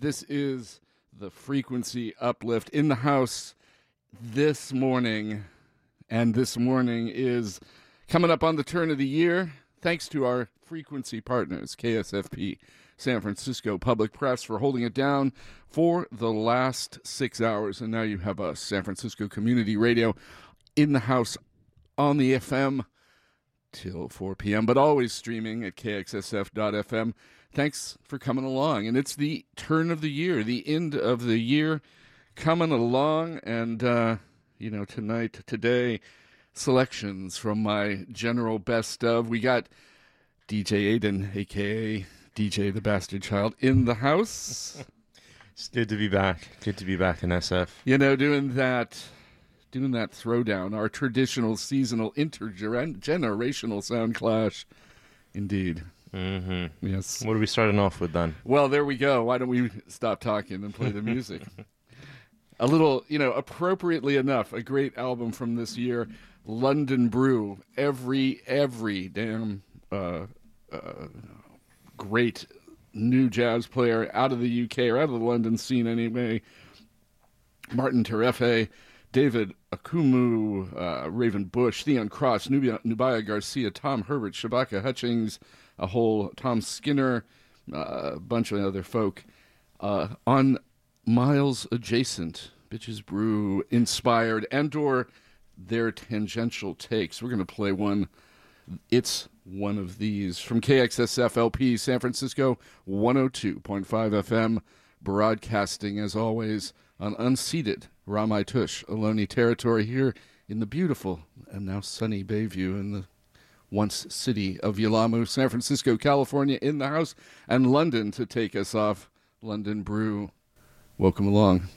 This is the frequency uplift in the house this morning. And this morning is coming up on the turn of the year, thanks to our frequency partners, KSFP, San Francisco Public Press, for holding it down for the last six hours. And now you have us, San Francisco Community Radio, in the house on the FM till 4 p.m., but always streaming at kxsf.fm. Thanks for coming along. And it's the turn of the year, the end of the year coming along. And, uh, you know, tonight, today, selections from my general best of. We got DJ Aidan, aka DJ the Bastard Chylde, in the house. It's good to be back. Good to be back in SF. You know, doing that doing that throwdown, our traditional seasonal intergenerational sound clash. Indeed. Mm-hmm. Yes. What are we starting off with then? Well, there we go. Why don't we stop talking and play the music? a little, you know, appropriately enough, a great album from this year, London Brew. Every, every damn uh, uh, great new jazz player out of the UK or out of the London scene anyway. Martin Terefe, David Okumu, uh, Raven Bush, Theon Cross, Nubya, Nubya Garcia, Tom Herbert, Shabaka Hutchings, a whole Tom Skinner, uh, a bunch of other folk uh, on Miles Adjacent, Bitches Brew inspired, and or their tangential takes. We're going to play one. It's one of these from KXSF LP San Francisco 102.5 FM, broadcasting as always on unceded Ramaytush Ohlone territory here in the beautiful and now sunny Bayview in the once city of Yelamu, San Francisco, California in the house, and London to take us off. London Brew. Welcome along.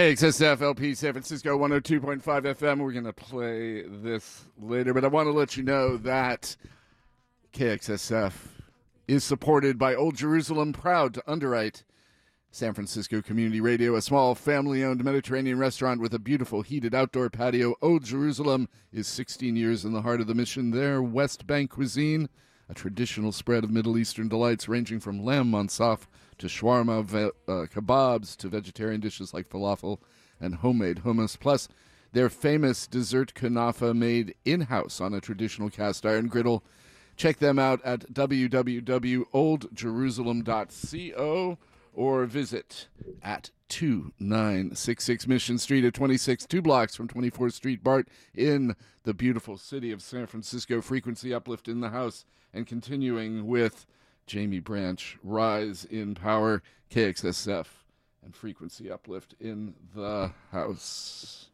KXSF LP San Francisco 102.5 FM. We're going to play this later, but I want to let you know that KXSF is supported by Old Jerusalem, proud to underwrite San Francisco Community Radio, a small family owned Mediterranean restaurant with a beautiful heated outdoor patio. Old Jerusalem is 16 years in the heart of the mission. Their West Bank cuisine, a traditional spread of Middle Eastern delights ranging from lamb mansaf to shawarma, ve- uh, kebabs to vegetarian dishes like falafel and homemade hummus. Plus, their famous dessert kunafa made in house on a traditional cast iron griddle. Check them out at www.oldjerusalem.co or visit at 2966 Mission Street at 26, two blocks from 24th Street BART in the beautiful city of San Francisco. Frequency uplift in the house and continuing with Jaimie Branch, Rise in Power, KXSF, and Frequency Uplift in the house.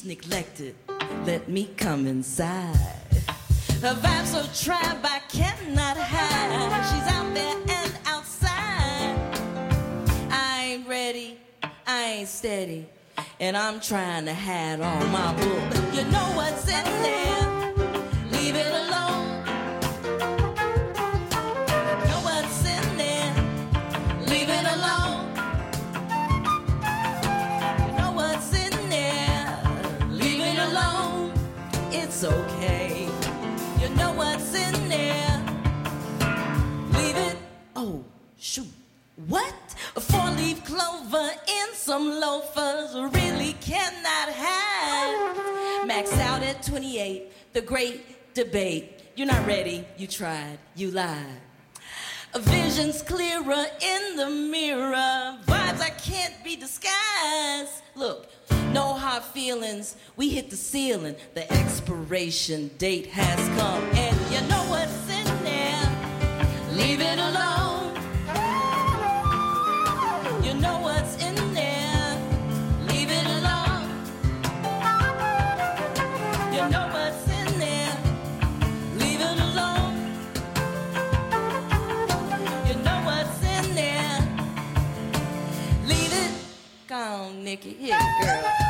She's neglected. Let me come inside. Her vibe so tribe I cannot hide. She's out there and outside. I ain't ready, I ain't steady, and I'm trying to hide all my bull. You know what's in there? You're not ready, you tried, you lied. A vision's clearer in the mirror. Vibes I can't be disguised. Look, no hard feelings. We hit the ceiling. The expiration date has come. And you know what's in there? Leave it alone. You know what's in there. Go on, Nikki. Here, girl.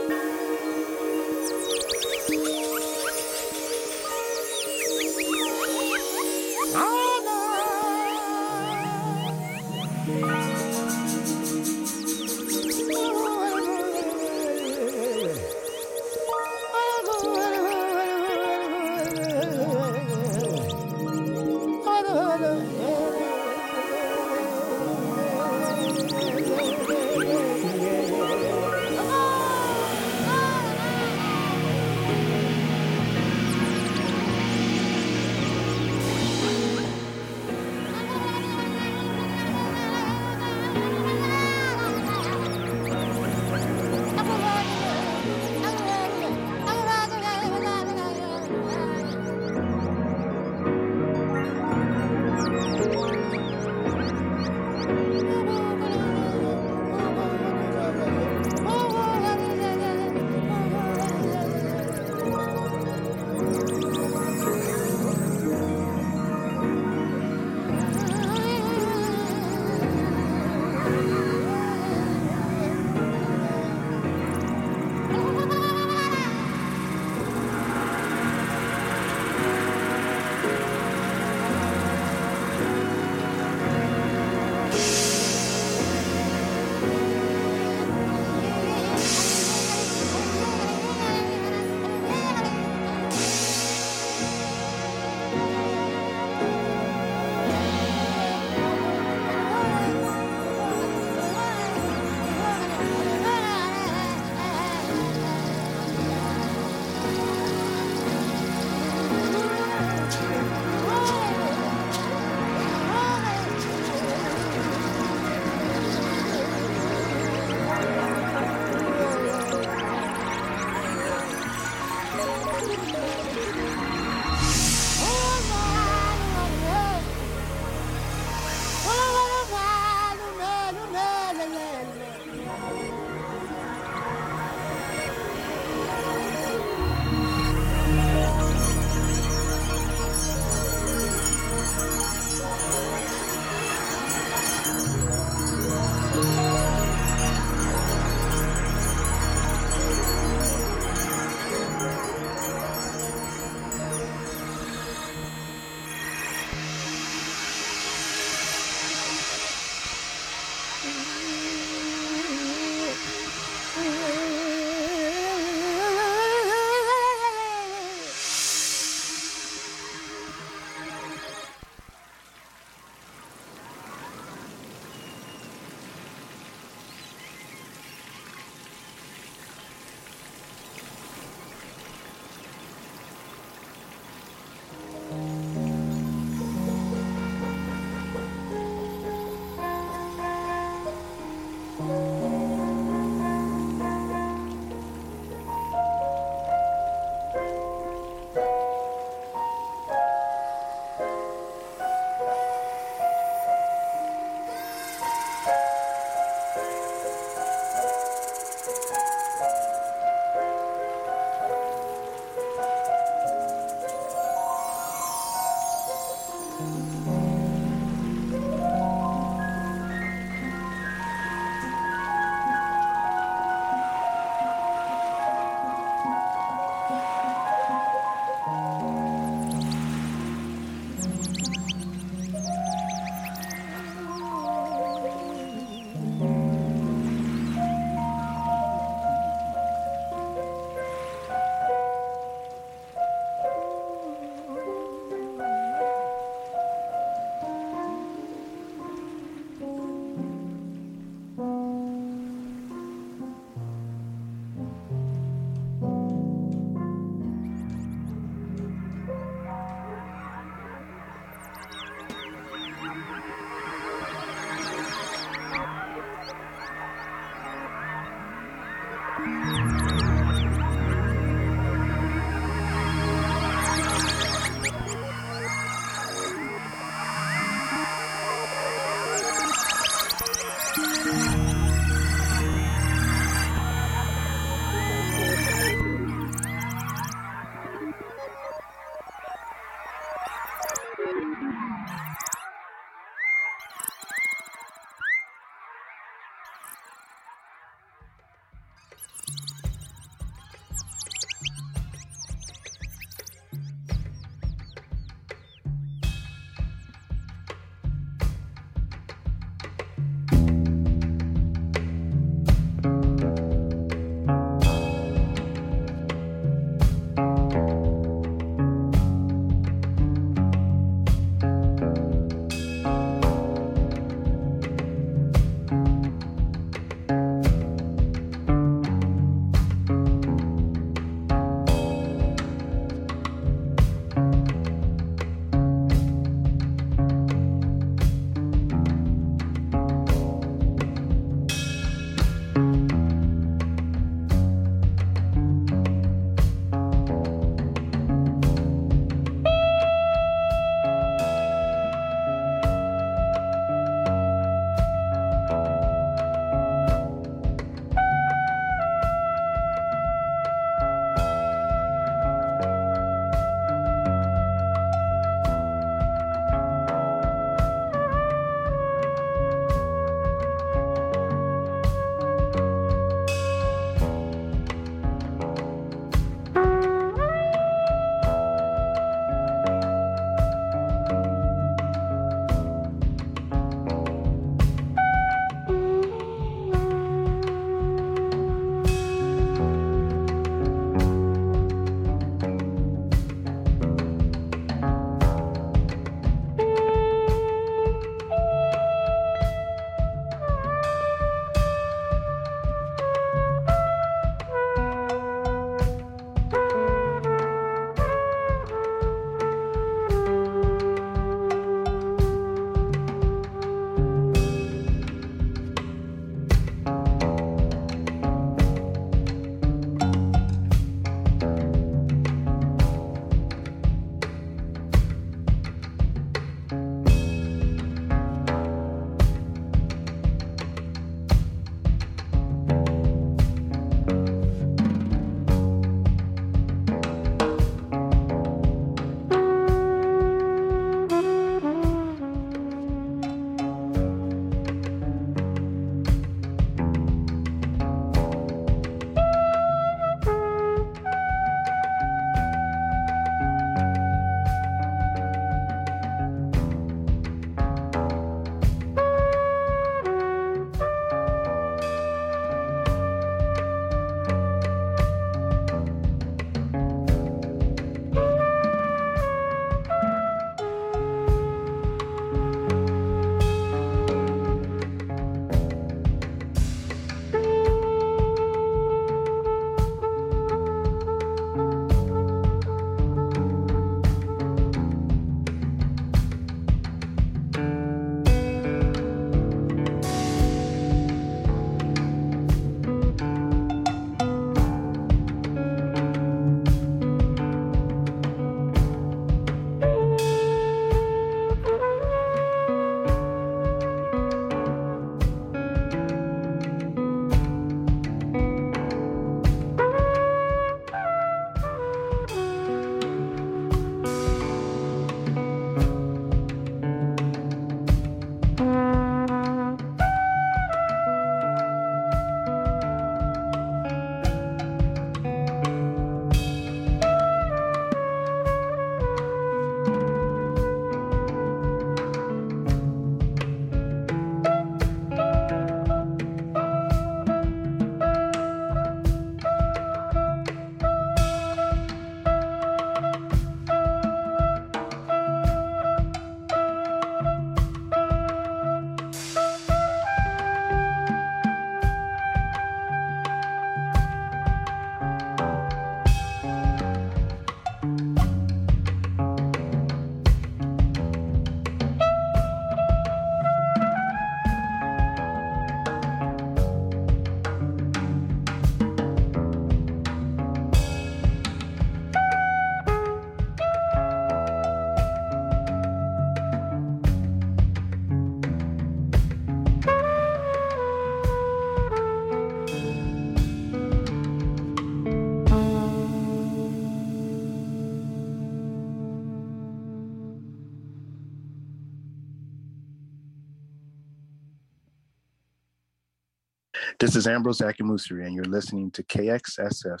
This is Ambrose Akinmusire, and you're listening to KXSF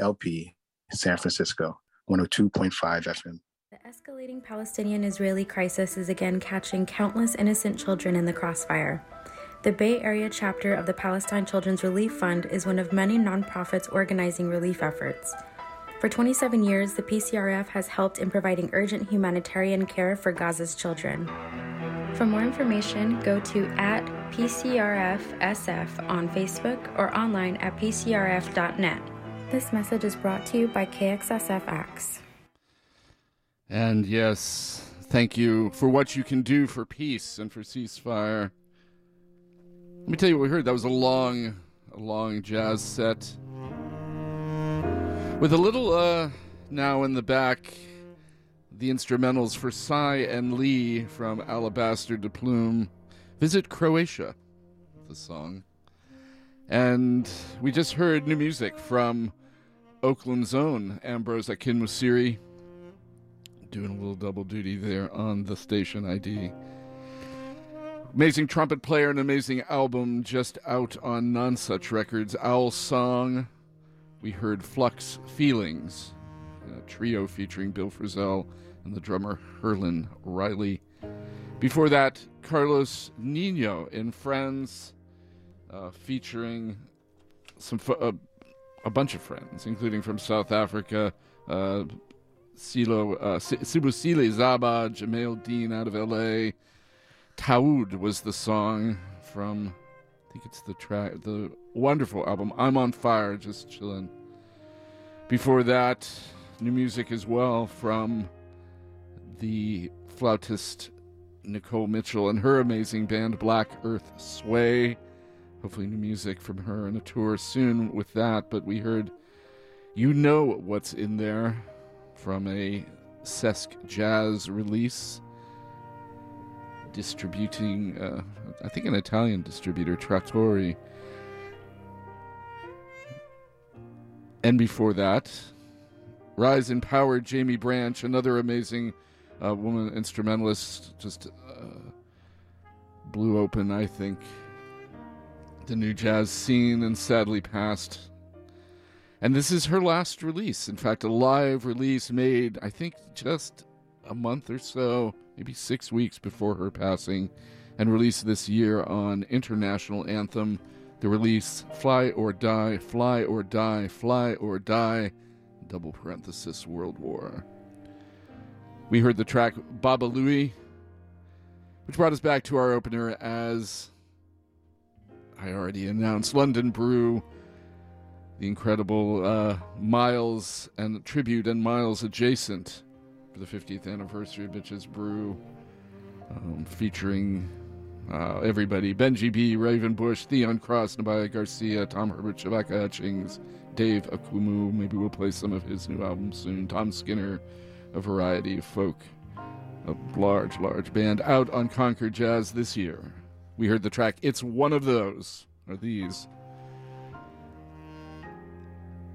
LP San Francisco, 102.5 FM. The escalating Palestinian Israeli crisis is again catching countless innocent children in the crossfire. The Bay Area chapter of the Palestine Children's Relief Fund is one of many nonprofits organizing relief efforts. For 27 years, the PCRF has helped in providing urgent humanitarian care for Gaza's children. For more information, go to at PCRFSF on Facebook or online at PCRF.net. This message is brought to you by KXSF Acts. And yes, thank you for what you can do for peace and for ceasefire. Let me tell you what we heard. That was a long, a long jazz set with a little uh, now in the back. The instrumentals for Cy and Lee from Alabaster DePlume visit Croatia. The song, and we just heard new music from Oakland's own Ambrose Akinmusire doing a little double duty there on the station ID. Amazing trumpet player, an amazing album just out on Nonesuch Records. Owl Song. We heard Flux Feelings, a trio featuring Bill Frisell and the drummer Herlin Riley. Before that, Carlos Nino in Friends, uh, featuring some fo- uh, a bunch of friends, including from South Africa, uh, Silo, uh, Si- Sibusile Xaba, Jamael Dean out of L.A. Taoud was the song from, I think it's the track, the wonderful album I'm on Fire, just chilling. Before that, new music as well from the flautist Nicole Mitchell and her amazing band Black Earth Sway. Hopefully, new music from her and a tour soon with that. But we heard You Know What's in There from a Sesk Jazz release, distributing, uh, I think, an Italian distributor, Trattori. And before that, Rise in Power, Jaimie Branch, another amazing uh, woman instrumentalist, just uh, blew open, I think, the new jazz scene and sadly passed. And this is her last release. In fact, a live release made, I think, just a month or so, maybe six weeks before her passing, and released this year on International Anthem. The release Fly or Die, Fly or Die, Fly or Die, double parenthesis World War. We heard the track Baba Louie, which brought us back to our opener as I already announced London Brew, the incredible uh, Miles and tribute and Miles adjacent for the 50th anniversary of Bitches Brew, um, featuring uh, everybody Benji B, Raven Bush, Theon Cross, Nubya Garcia, Tom Herbert, Shabaka Hutchings, Dave Okumu. Maybe we'll play some of his new album soon. Tom Skinner, a variety of folk. A large, large band out on Concord Jazz this year. We heard the track It's One of Those, or these.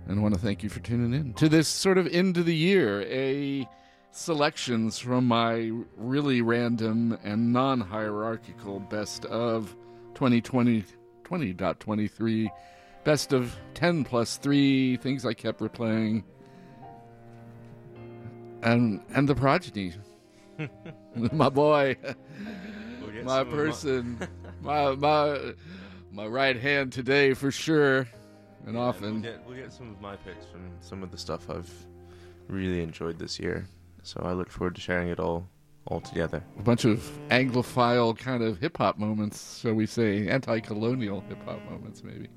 And I want to thank you for tuning in to this sort of end of the year, a selections from my really random and non hierarchical best of 2020 20.23, best of 10 plus 3, things I kept replaying. And and the progeny. my boy, my person, my my my right hand today for sure. And Yeah, often We'll get, we'll get some of my picks from some of the stuff I've really enjoyed this year. So I look forward to sharing it all all together. a bunch of Anglophile kind of hip hop moments, shall we say, anti colonial hip hop moments, maybe.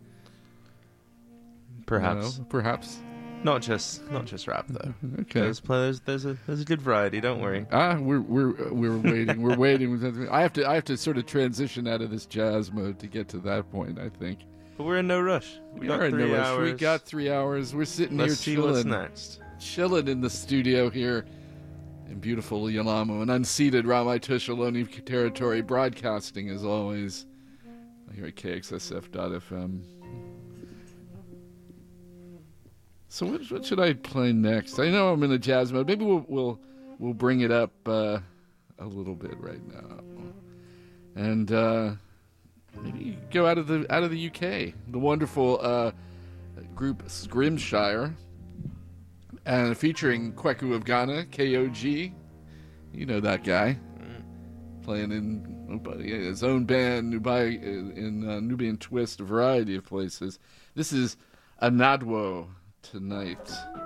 Perhaps You know, perhaps. Not just not just rap though. Okay. There's, there's there's a there's a good variety. Don't worry. Ah, we're we're we're waiting. We're waiting. I have to I have to sort of transition out of this jazz mode to get to that point. I think But we're in no rush. We, we got are in three no rush. hours. We got three hours. We're sitting Let's here chilling, next. chilling in the studio here in beautiful Yelamu and unceded Ramaytush Ohlone territory, broadcasting as always here at KXSF.FM. So what, what should I play next? I know I'm in a jazz mode. Maybe we'll we'll we'll bring it up uh, a little bit right now. And uh, maybe go out of the out of the UK. The wonderful uh, group Scrimshire, and featuring Kweku of Ghana, KOG. You know that guy, playing in his own band, Nubai in uh, Nubian Twist, a variety of places. This is Anadwo tonight.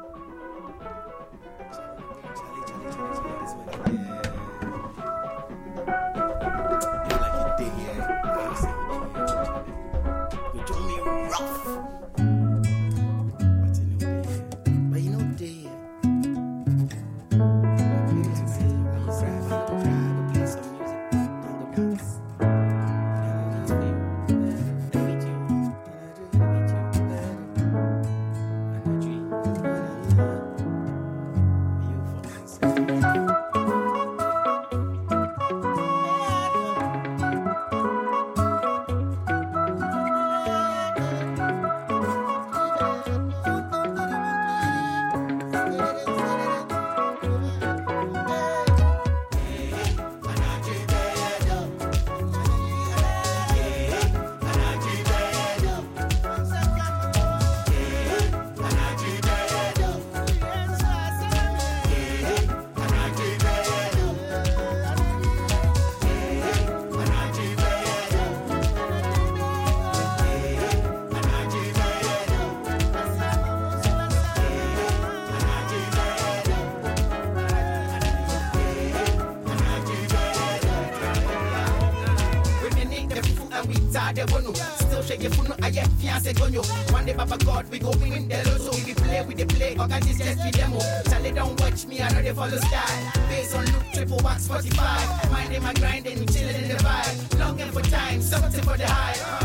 Still shake your phone, I get fiance gonyo. One day, Papa God, we go win the lotto. We play, we the play, organize just be demo. Charlie, don't watch me, I know they follow style. Based on look, triple wax, 45. Minding my grinding, chilling in the vibe. Longing for time, something for the high.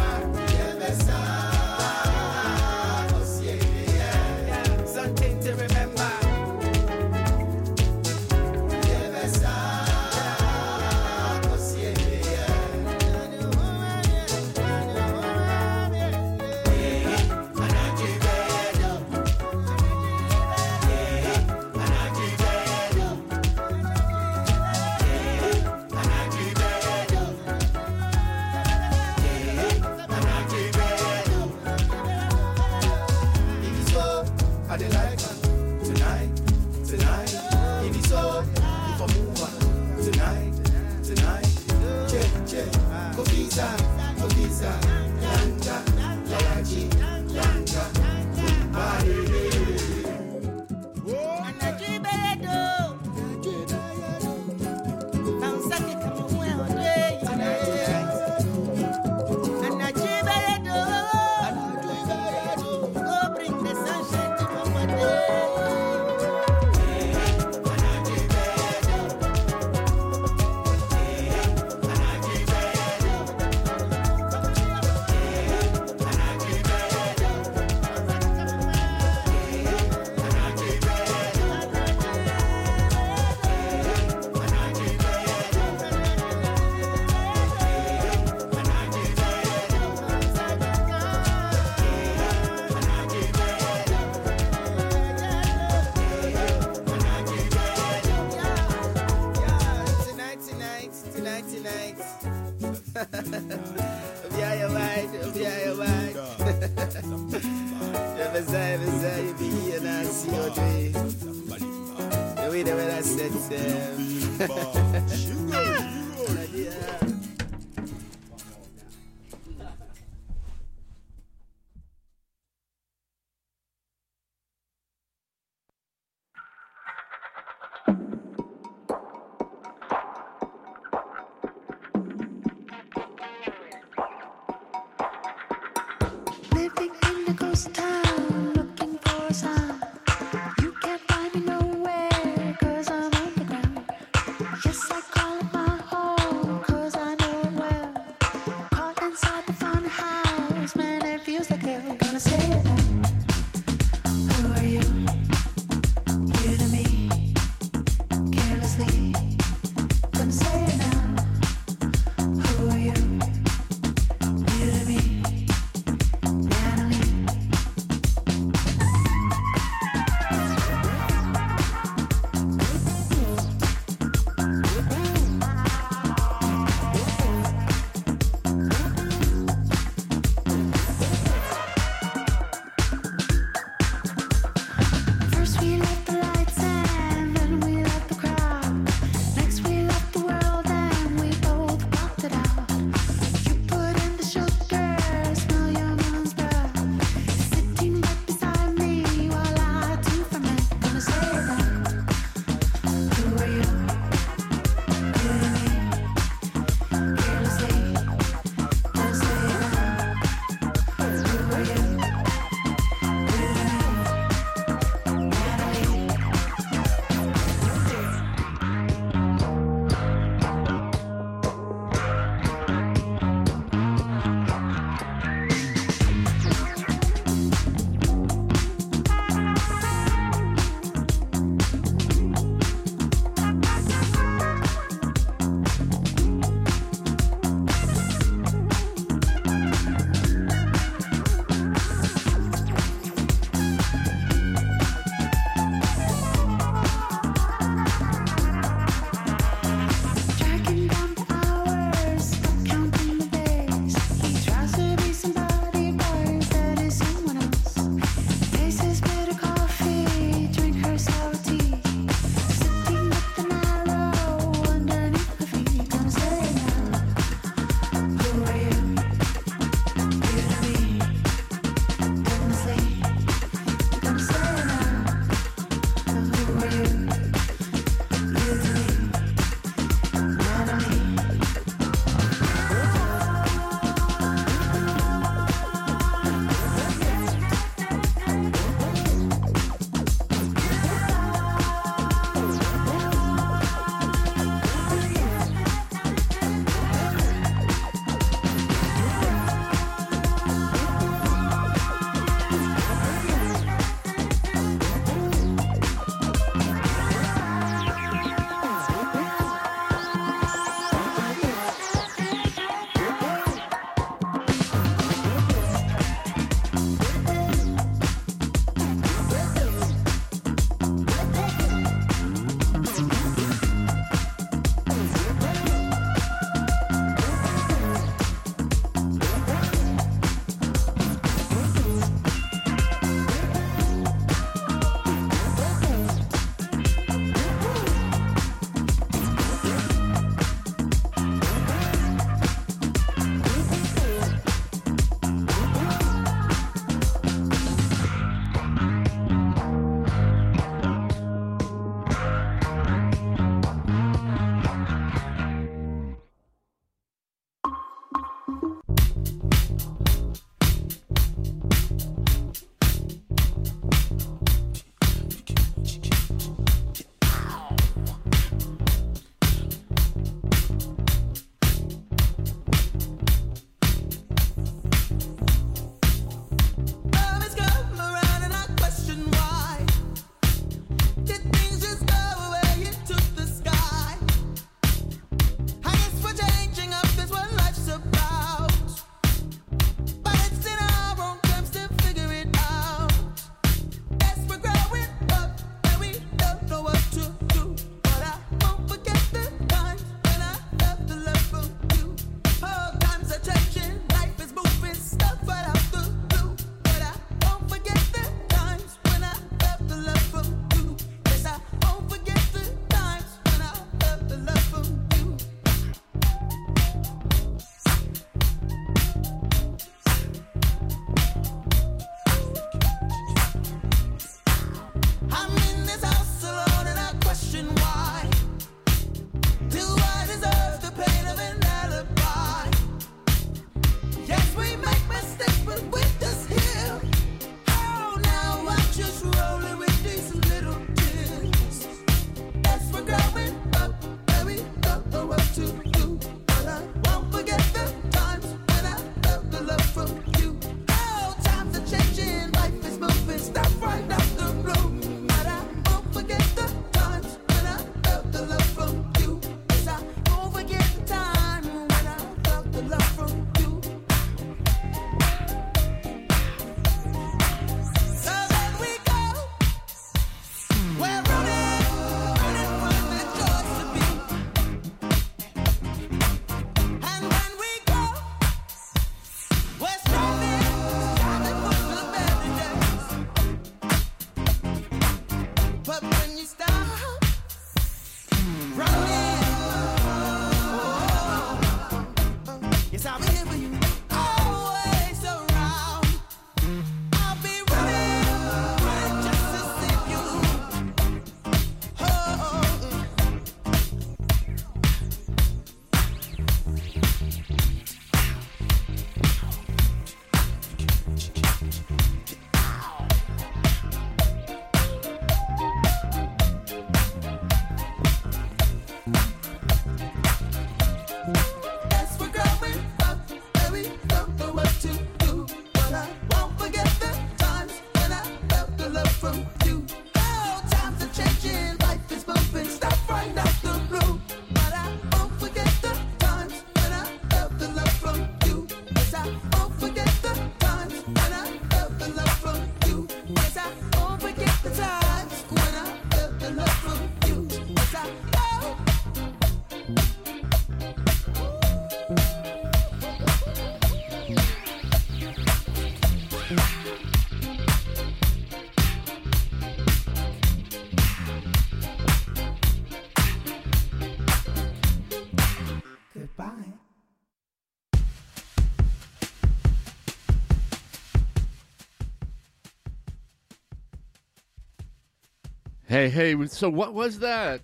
Hey, hey. So what was that?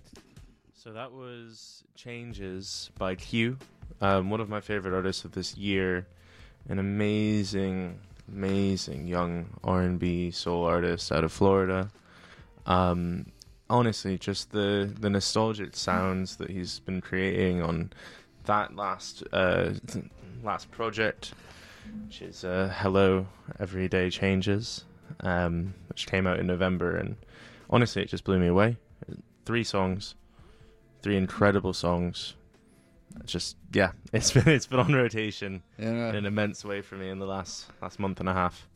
So that was Changes by Q, um, one of my favorite artists of this year. An amazing, amazing young R&B soul artist out of Florida. Um, honestly, just the the nostalgic sounds that he's been creating on that last uh, last project, which is uh, Hello Everyday Changes, um, which came out in November, and honestly, it just blew me away. Three songs, three incredible songs. Just yeah, it's been it's been on rotation Yeah. in an immense way for me in the last last month and a half.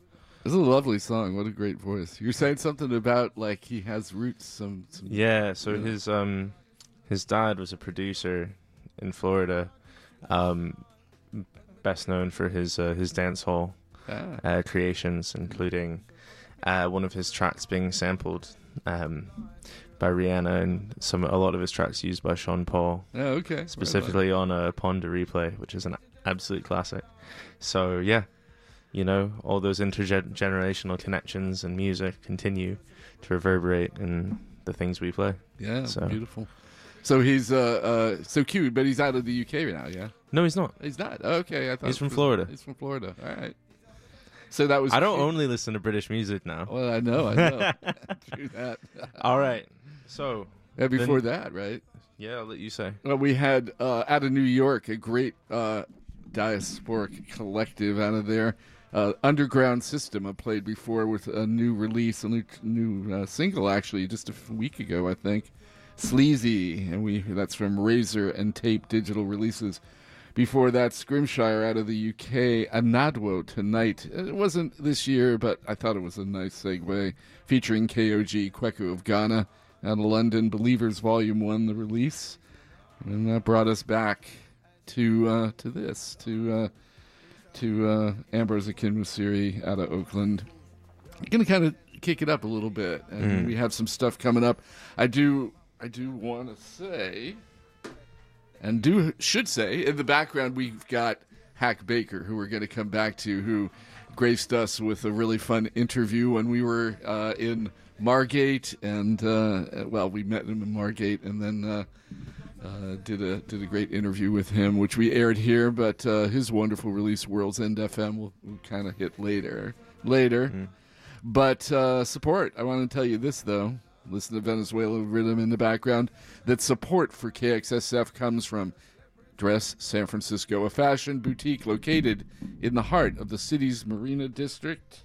This is a lovely song. What a great voice. You're saying something about like he has roots. Some, some Yeah, so his um his dad was a producer in Florida, um, best known for his uh, his dance hall Ah. uh, creations, including uh, one of his tracks being sampled um, by Rihanna, and some a lot of his tracks used by Sean Paul, Oh, okay. Right on. specifically on a Pon de Replay, which is an absolute classic. So yeah, you know all those intergenerational connections and music continue to reverberate in the things we play. Yeah, So- beautiful. So he's uh uh so cute, but he's out of the UK right now. Yeah, No, he's not. he's not. Okay, I thought He's from Florida. He's from Florida. All right. So that was. I don't cute. only listen to British music now. Well, I know, I know. Do that. All right. So, Yeah, before Then- that, right? yeah, I'll let you say. Well, we had uh, out of New York a great uh, diasporic collective out of there. Uh, Underground System I played before with a new release, a new new uh, single actually just a week ago I think. Sleazy, and we that's from Razor and Tape digital releases. Before that, Scrimshire out of the UK, Anadwo tonight. It wasn't this year, but I thought it was a nice segue. Featuring KOG Kweku of Ghana out of London, Believers Volume One, the release. And that brought us back to uh, to this to uh, to uh, Ambrose Akinmusire out of Oakland. I'm gonna kind of kick it up a little bit, and we have some stuff coming up. I do I do want to say, and do should say in the background we've got Hak Baker, who we're going to come back to, who graced us with a really fun interview when we were uh, in Margate, and uh, well, we met him in Margate, and then. Uh, uh, did a did a great interview with him, which we aired here. But uh, his wonderful release, World's End FM, will, will kind of hit later. Later, but uh, support. I want to tell you this though. Listen to Venezuela rhythm in the background. That support for KXSF comes from Dress San Francisco, a fashion boutique located in the heart of the city's Marina District.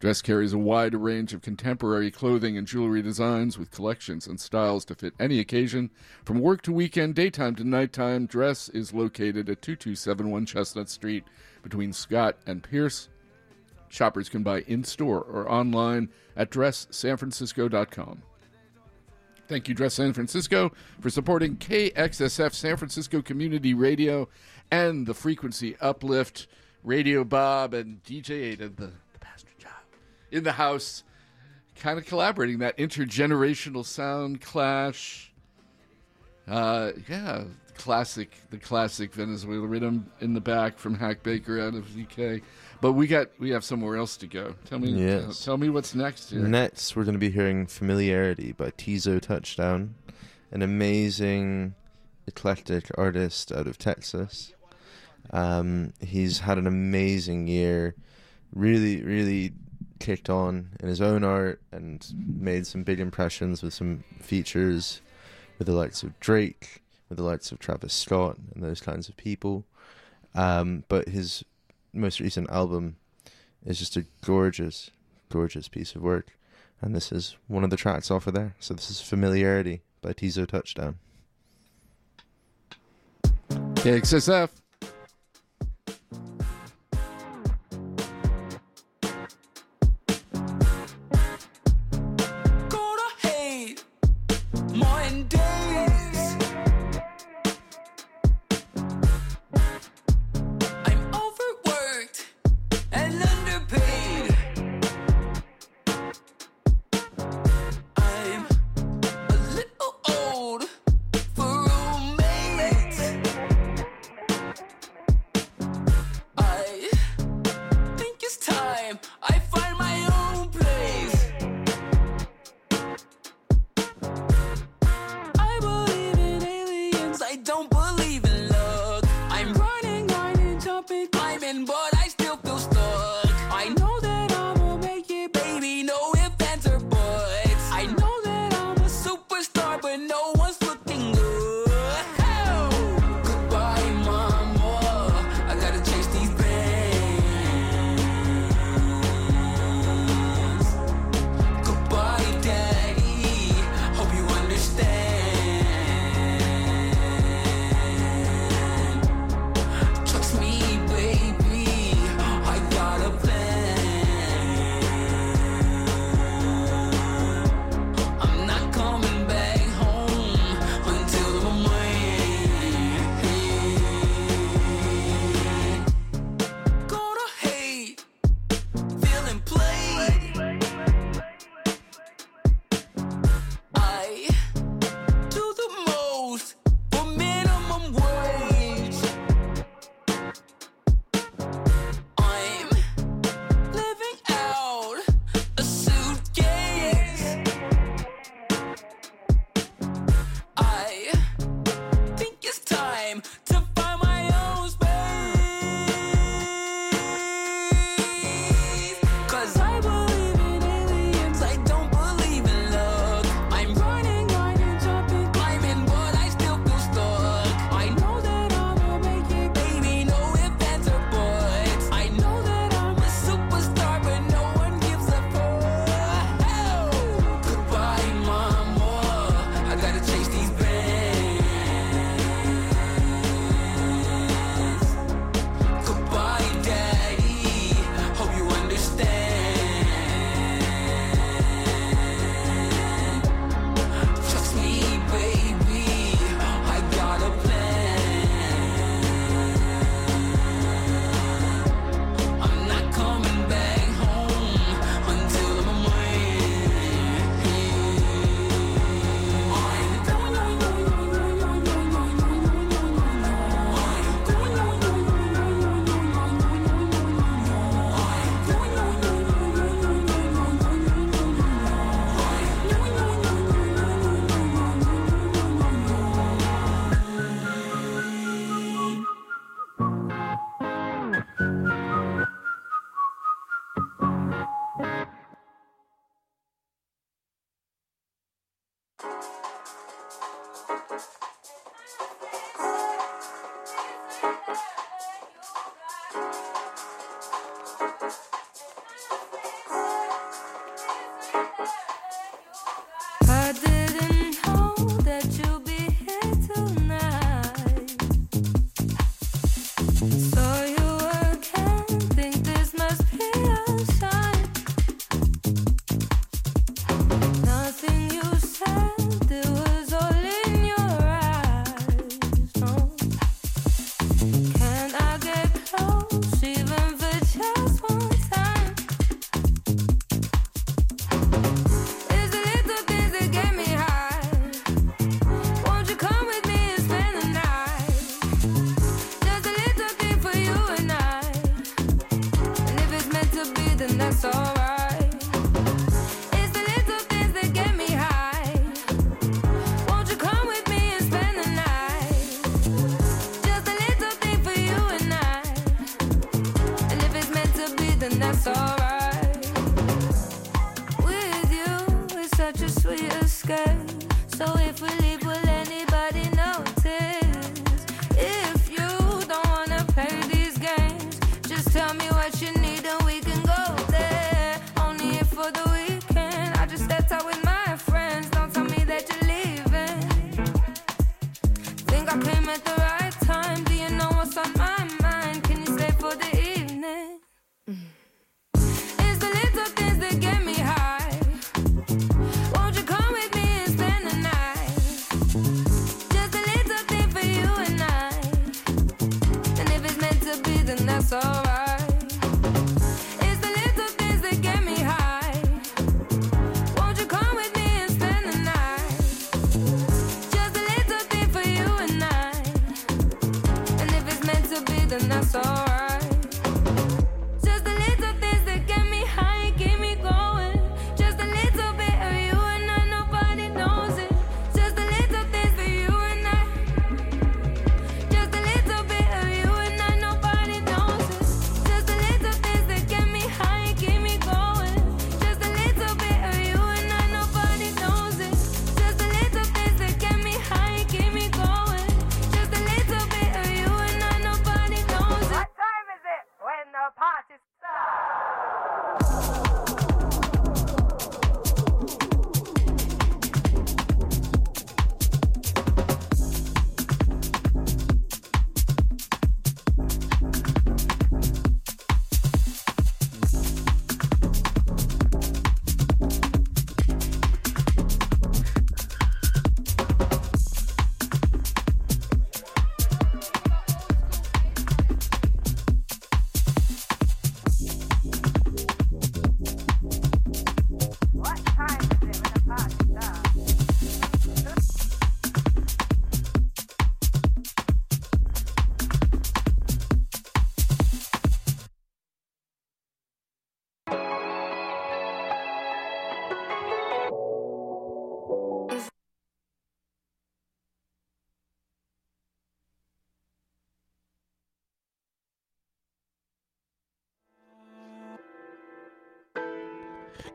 Dress carries a wide range of contemporary clothing and jewelry designs with collections and styles to fit any occasion. From work to weekend, daytime to nighttime, Dress is located at 2271 Chestnut Street between Scott and Pierce. Shoppers can buy in store or online at dressanfrancisco.com. Thank you, Dress San Francisco, for supporting KXSF San Francisco Community Radio and the Frequency Uplift. Radio Bob and DJ Aidan, the, the Bastard Chylde, in the house, kind of collaborating that intergenerational sound clash. Uh, yeah, classic, the classic Venezuela rhythm in the back from Hak Baker out of the UK. But we got we have somewhere else to go. Tell me, yes. tell me what's next. Here. Next, we're going to be hearing "Familiarity" by Teezo Touchdown, an amazing eclectic artist out of Texas. Um, he's had an amazing year, really, really kicked on in his own art and made some big impressions with some features with the likes of Drake, with the likes of Travis Scott, and those kinds of people. Um, but his most recent album is just a gorgeous, gorgeous piece of work. And this is one of the tracks off of there. So this is Familiarity by Teezo Touchdown. KXSF.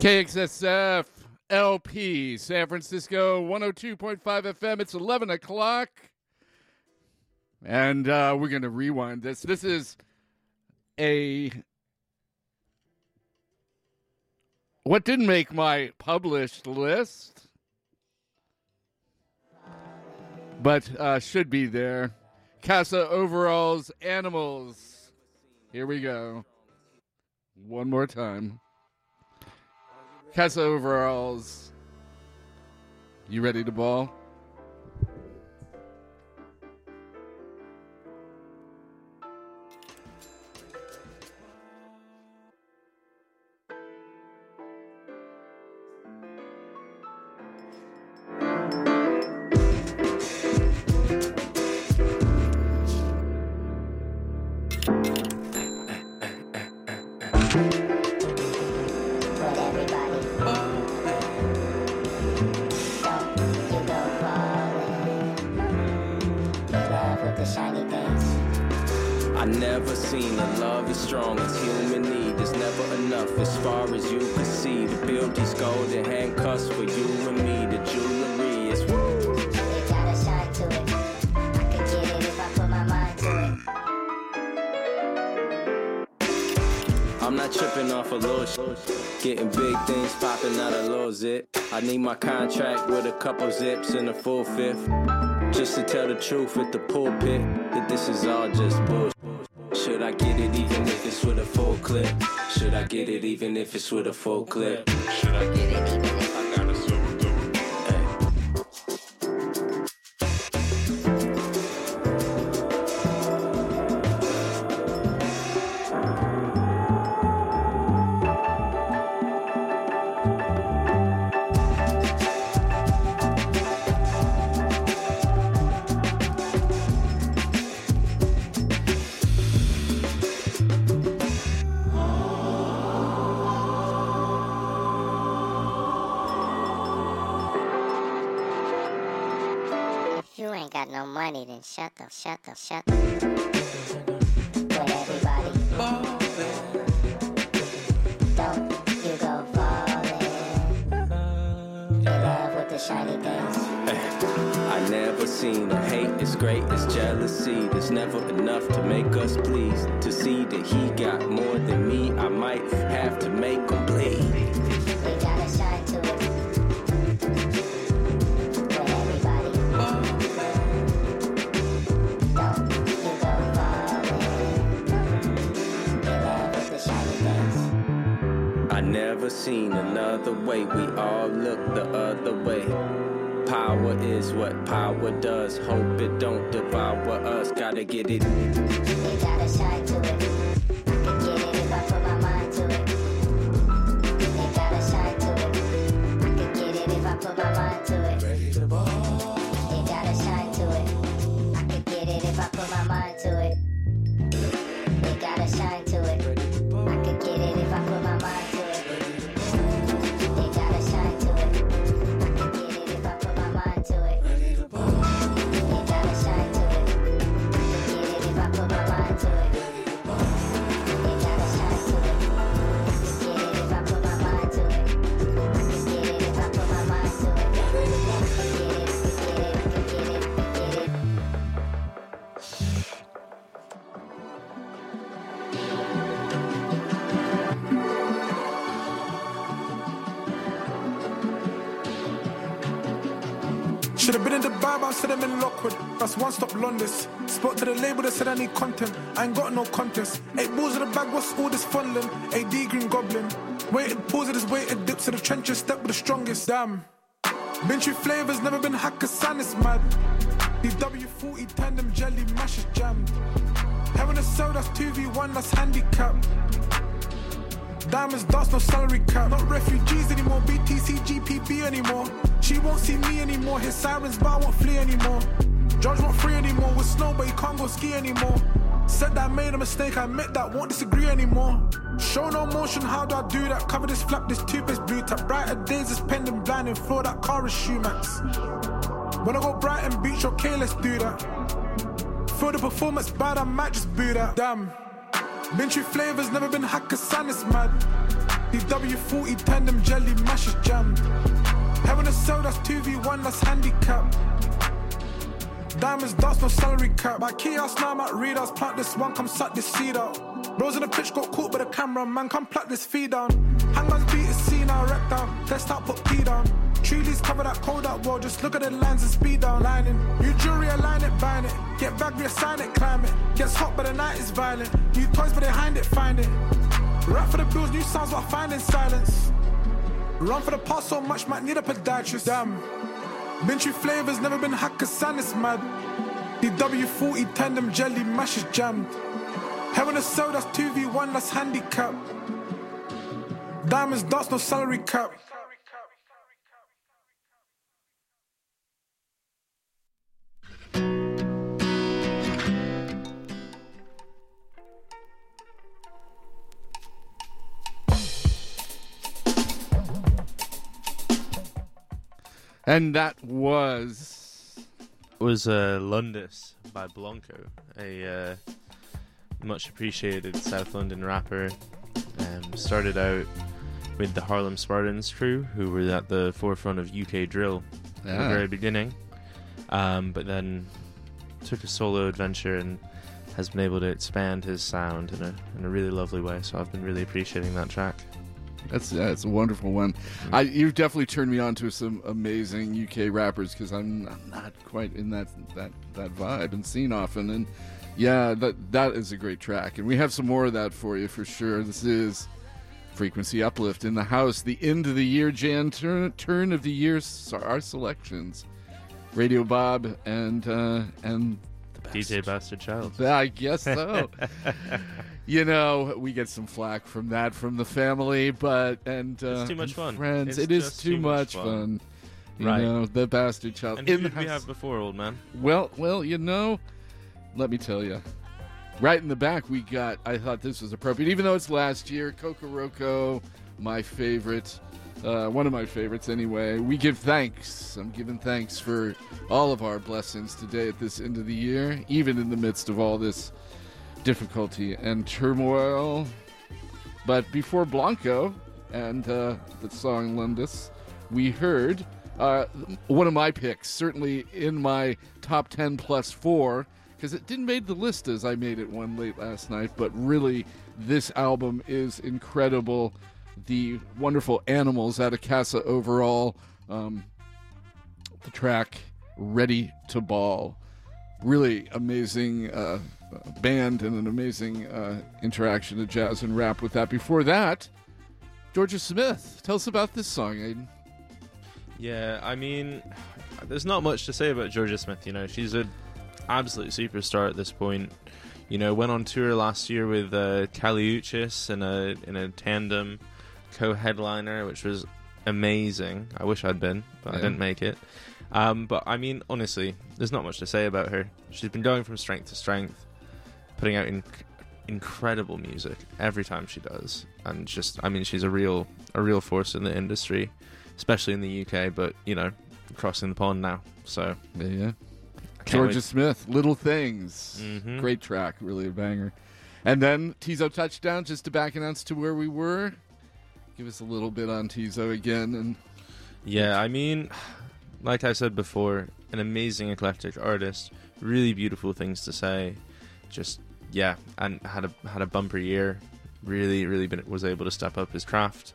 KXSF LP San Francisco 102.5 FM. It's 11 o'clock. And uh, we're going to rewind this. This is a. What didn't make my published list, but uh, should be there. Kassa Overall's Animals. Here we go. One more time. Kassa Overall's. You ready to ball? Getting big things popping out a little zip. I need my contract with a couple zips and a full fifth. Just to tell the truth at the pulpit that this is all just bullshit. Should I get it even if it's with a full clip? Should I get it even if it's with a full clip? Should I get it even if then shut the, shut shut the. I never seen a hate as great as jealousy. There's never enough to make us pleased. To see that he got more than me, I might seen another way. We all look the other way. Power is what power does. Hope it don't devour us. Gotta get it. Gotta shine to it. Stop Spoke to the label that said I need content. I ain't got no contest. Eight balls in the bag, what's all this funneling? AD Green Goblin. Waited, pause it is weighted, dips to the trenches, step with the strongest. Damn. Been flavors, never been Hakkasan, it's mad. DW40 tandem jelly mash is jammed. Having a cell that's 2v1, that's handicap. Diamonds, dust, no salary cap. Not refugees anymore, BTC, GPB anymore. She won't see me anymore. His sirens, but I won't flee anymore. Judge won't free anymore. With snow, but you can't go ski anymore. Said that I made a mistake, I admit that, won't disagree anymore. Show no motion, how do I do that? Cover this flap, this toothpaste blue tap. Brighter days is pending, blinding, floor that car is max. When I go Brighton Beach, okay, let's do that. Feel the performance bad, I might just boo that. Damn. Through flavors, never been Hakkasan, it's mad. DW40 tandem jelly mash is jammed. Having a cell that's 2v1, that's handicap. Diamonds, dust, no salary cap. My kiosk now at readers. Plant this one, come suck this seed out. Bros in the pitch got caught by the camera, man. Come pluck this feed down. Hangman's beat is seen, I wreck down. Out, put P down. Trees cover that cold out wall. Just look at the lines and speed down lining. New jewelry, align it, bind it. Get back, reassign it, climb it. Gets hot, but the night is violent. New toys, but behind it, find it. Rap for the bills, new sounds, what I find in silence. Run for the past so much, might need a podiatrist. Damn. Been flavors, never been Hakkasan, it's mad. DW40 tandem jelly mash is jammed. Having a cell that's 2v1, that's handicap. Diamonds, dust, no salary cap. And that was was uh, Lundis by Blanco, a uh, much appreciated South London rapper. Um, started out with the Harlem Spartans crew, who were at the forefront of UK drill at the very beginning, um, but then took a solo adventure and has been able to expand his sound in a in a really lovely way. So I've been really appreciating that track. That's yeah, it's a wonderful one. I you've definitely turned me on to some amazing UK rappers because I'm, I'm not quite in that that that vibe and scene often. And yeah, that that is a great track, and we have some more of that for you for sure. This is frequency uplift in the house. The end of the year, Jan turn turn of the year. Our selections, Radio Bob and uh, and DJ Bastard Chylde. I guess so. you know, we get some flack from that from the family, but and uh, It's too much fun. Friends, It's it is too, too much much fun. fun. You Right. know, the Bastard Chylde And in who did we have before, old man? Well, well, you know, let me tell you. Right in the back, we got. I thought this was appropriate, even though it's last year. Kokoroko, my favorite, uh, one of my favorites anyway. We give thanks. I'm giving thanks for all of our blessings today at this end of the year, even in the midst of all this difficulty and turmoil. But before Blanco and uh, the song Lundus, we heard uh, one of my picks, certainly in my top 10 plus four, because it didn't make the list as I made it one late last night, but really, this album is incredible. The wonderful animals out of Kassa Overall. Um, the track Ready to Ball. Really amazing uh, band and an amazing uh, interaction of jazz and rap with that. Before that, Jorja Smith. Tell us about this song, Aidan. Yeah, I mean, there's not much to say about Jorja Smith. You know, she's an absolute superstar at this point. You know, went on tour last year with uh, in a in a tandem co-headliner, which was amazing. I wish I'd been, but I didn't make it. Um, but I mean, honestly, there's not much to say about her. She's been going from strength to strength, putting out inc- incredible music every time she does, and just, I mean, she's a real a real force in the industry, especially in the UK. But you know, crossing the pond now, so Yeah, yeah. Jorja wait. Smith, Little Things. Mhm. Great track, really a banger. And then Teezo Touchdown, just to back announce to where we were. Give us a little bit on Tizo again, and Yeah, I mean, like I said before, an amazing eclectic artist, really beautiful things to say. Just yeah, and had a had a bumper year. Really, really been, was able to step up his craft,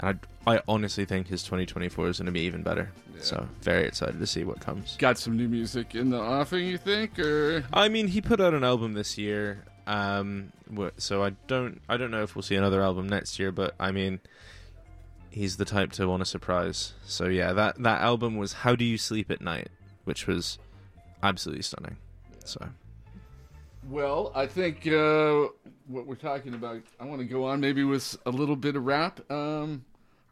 and I I honestly think his 2024 is going to be even better. So very excited to see what comes. got some new music in the offing. You think, or I mean, he put out an album this year, um, so I don't I don't know if we'll see another album next year, but I mean, he's the type to want a surprise. So yeah, that that album was "How Do You Sleep at Night," which was absolutely stunning. So Well, I think uh, what we're talking about. I want to go on maybe with a little bit of rap. Um,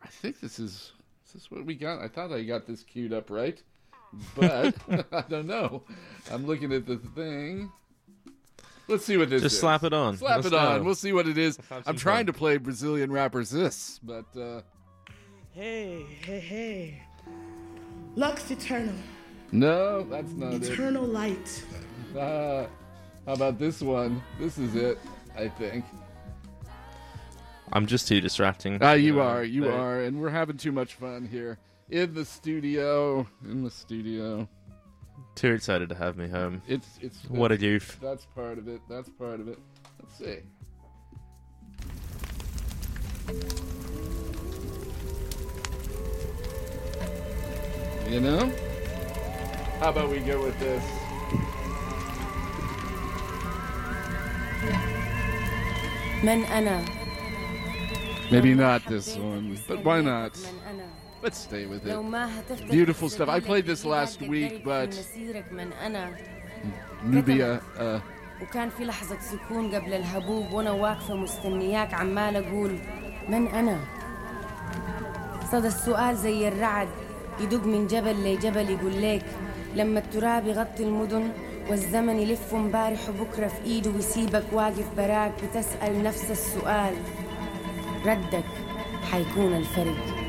I think this is is this what we got. I thought I got this queued up right, but I don't know. I'm looking at the thing. Let's see what this Just is. slap it on. Slap Let's it on. go. We'll see what it is. I'm trying fun. to play Brazilian rappers this, but uh, Hey, hey, hey. Lux Eternal. no, that's not it. Eternal light. Uh, how about this one? This is it. I think. I'm just too distracting. Ah, you are, you are, and we're having too much fun here in the studio. In the studio, Too excited to have me home. it's it's What a goof. That's part of it. That's part of it. Let's see. You know? How about we go with this? من أنا Maybe not this one, but why not? Let's stay with it. Beautiful stuff. I played this last week, but Nubia, uh, وكان في لحظة سكون قبل الهبوب وأنا واقفة مستنياك عمال أقول من أنا صدى السؤال زي الرعد يدق من جبل لجبل يقول ليك لما التراب يغطي المدن والزمن يلف مبارح وبكرة في إيده ويسيبك واقف براك بتسأل نفس السؤال. ردك حيكون الفرق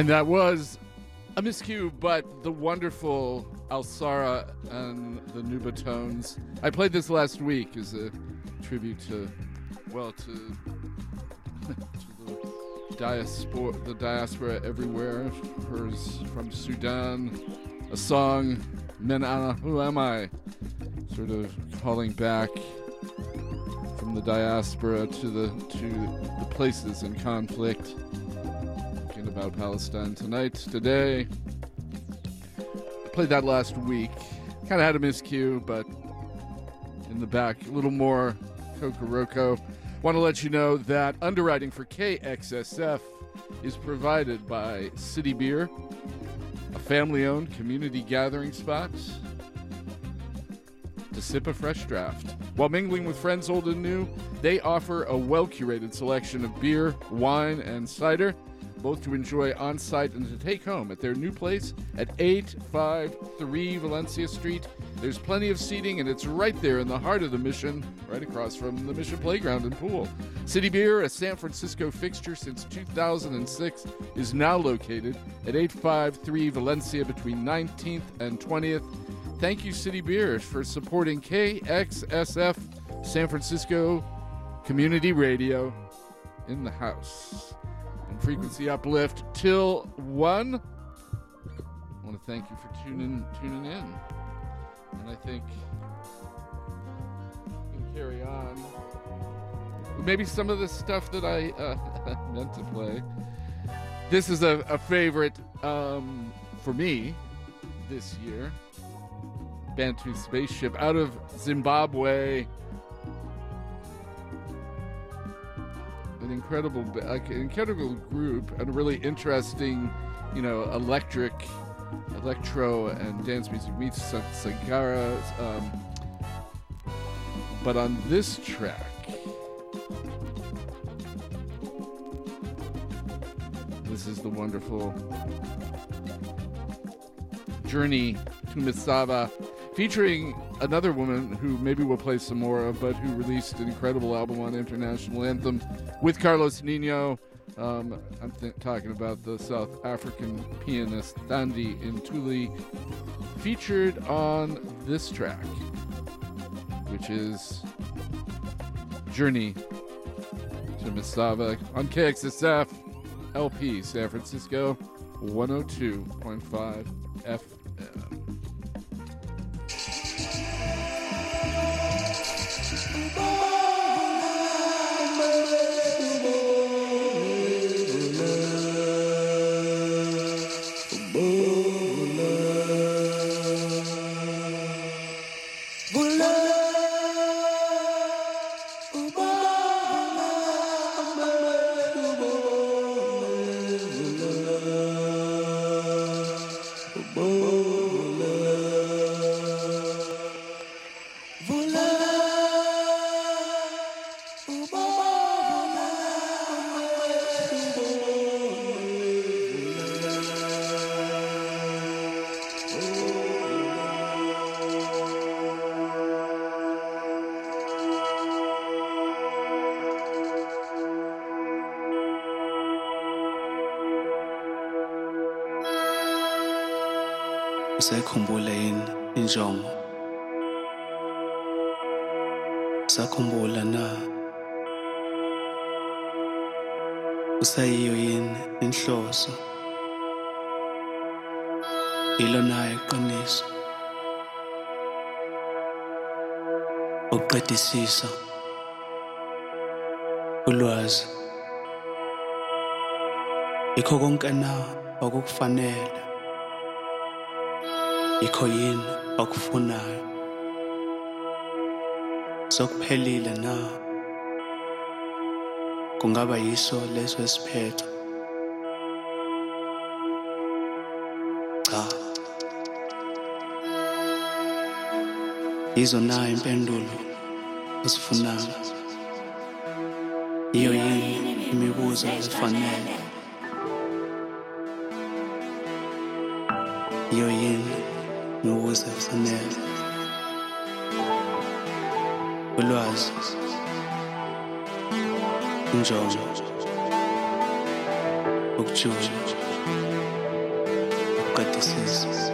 And that was a miscue, but the wonderful Alsarah and the Nubatones. I played this last week as a tribute to, well, to, to the diaspora, the diaspora everywhere. Hers from Sudan, a song, Men Ana, Who Am I? Sort of calling back from the diaspora to the to the places in conflict about Palestine tonight, today. Played that last week. Kind of had a miscue, but in the back, a little more Kokoroko. Want to let you know that underwriting for KXSF is provided by City Beer, a family owned community gathering spot to sip a fresh draft. While mingling with friends old and new, they offer a well curated selection of beer, wine, and cider, both to enjoy on site and to take home at their new place at 853 Valencia Street. There's plenty of seating, and it's right there in the heart of the mission, right across from the Mission Playground and Pool. City Beer, a San Francisco fixture since 2006, is now located at 853 Valencia between 19th and 20th. Thank you, City Beer, for supporting KXSF San Francisco Community Radio in the house. Frequency uplift till 1. I want to thank you for tuning tuning in. And I think we can carry on. Maybe some of the stuff that I uh, meant to play. This is a, a favorite um, for me this year. Bantu Spaceship out of Zimbabwe. An incredible, like, an incredible group and a really interesting, you know, electric, electro and dance music meets Sa- Sagara. Um, but on this track, this is the wonderful Journey to Misava, featuring another woman who maybe we'll play some more of, but who released an incredible album on International Anthem with Carlos Nino. Um, I'm th- talking about the South African pianist Thandi Ntuli, featured on this track, which is Journey to Misava on KXSF LP San Francisco 102.5 FM. Usayikhumbula yini injongo? Usakhumbula na? Usayiyo yini inhloso? Yilo nayo iqiniso. Uqedisisa ulwazi ikho konke na okukufanele ikho yini okufunayo sokuphelile na? Kungaba yiso leso esiphetho? Cha. Yizo na impendulo osifunayo iyo yini imibuzo efanele? Iyo yini nokusefuneka ulwazi injongo ukujula uqedisisa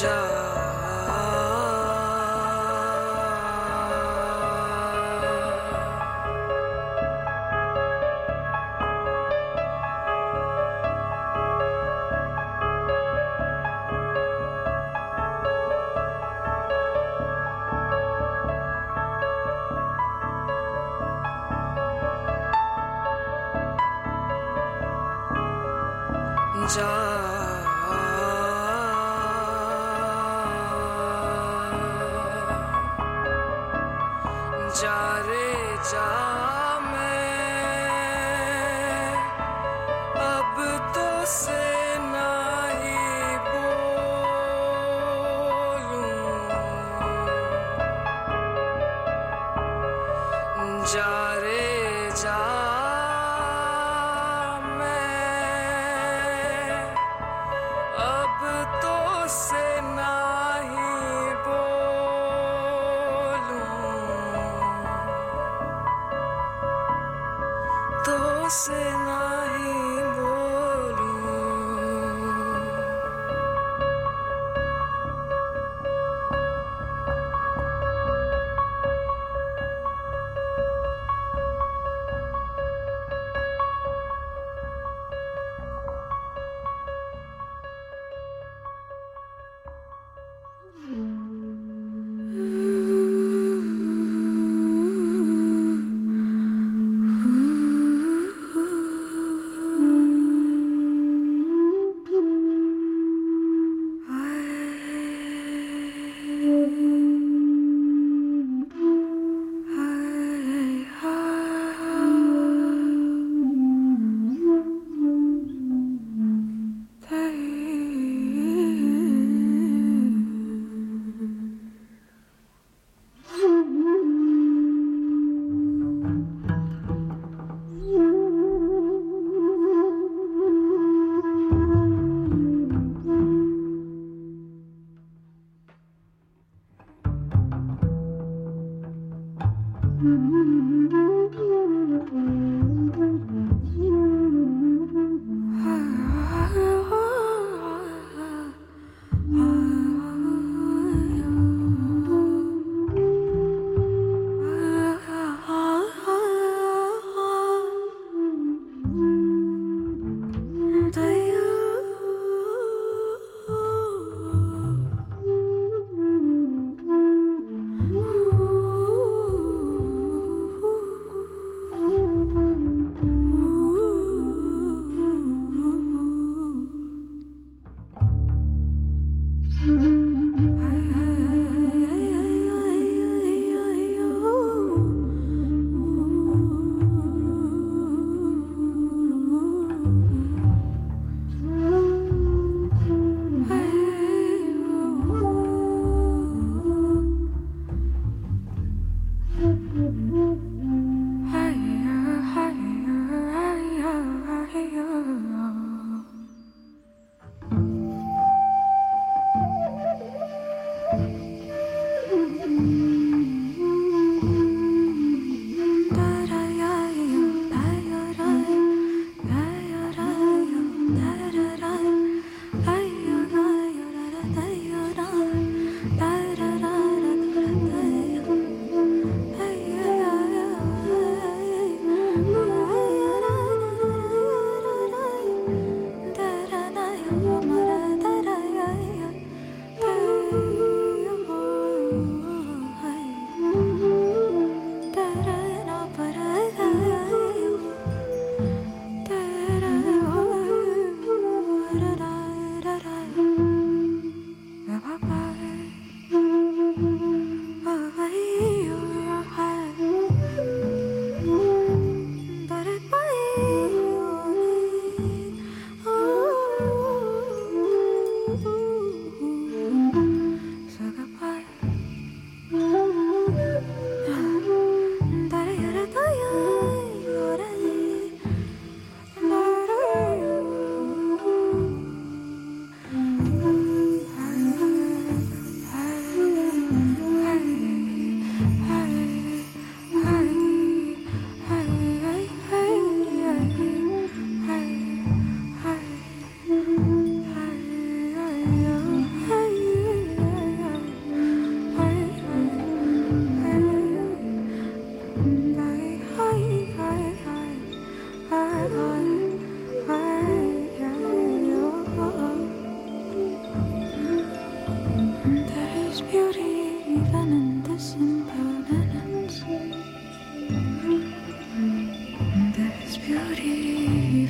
job.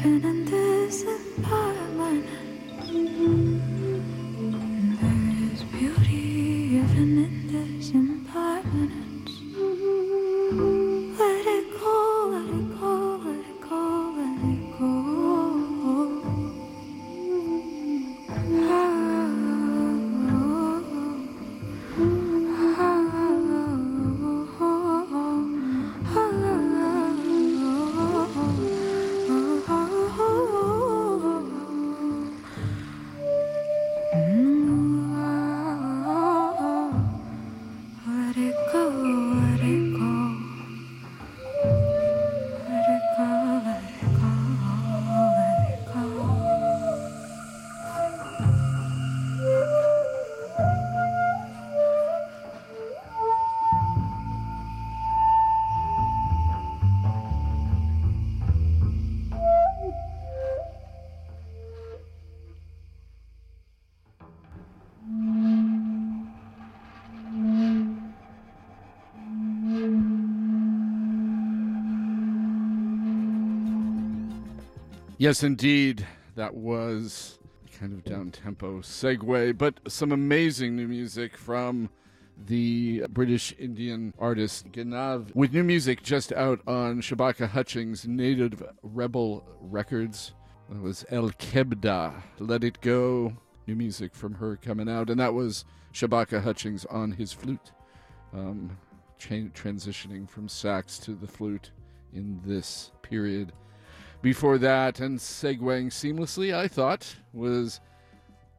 Even in this impermanence. There's Yes, indeed. That was kind of down tempo segue, but some amazing new music from the British Indian artist Ganav, with new music just out on Shabaka Hutchings' Native Rebel Records. That was El Kebda, Let It Go. New music from her coming out, and that was Shabaka Hutchings on his flute, um, cha- transitioning from sax to the flute in this period. Before that, and segueing seamlessly, I thought, was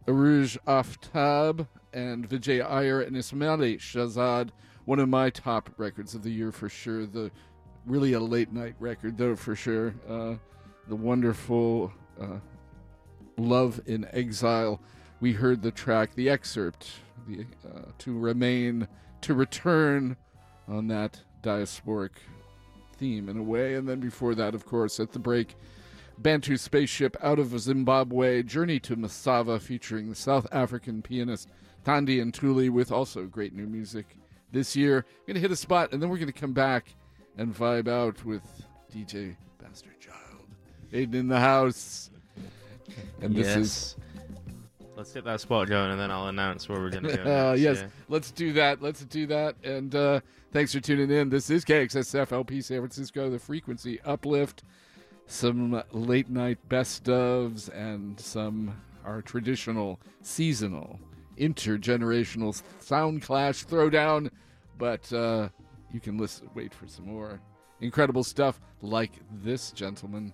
Arooj Aftab and Vijay Iyer and Ismaily Shahzad one of my top records of the year for sure. The really a late night record though for sure. Uh, the wonderful uh, "Love in Exile." We heard the track, the excerpt, the uh, to remain, to return, on that diasporic theme in a way, and then before that, of course, at the break. Bantu Spaceship out of Zimbabwe, Journey to Masava, featuring the South African pianist Thandi Ntuli, with also great new music this year. I'm going to hit a spot, and then we're going to come back and vibe out with DJ Bastard Chylde. Aidan in the house. And this is. Let's get that spot going, and then I'll announce where we're gonna go. Uh, yes, yeah. let's do that. Let's do that. And uh, thanks for tuning in. This is KXSF LP San Francisco, the frequency uplift, some late night best ofs, and some our traditional seasonal intergenerational sound clash throwdown. But uh, you can listen, wait for some more incredible stuff like this gentleman.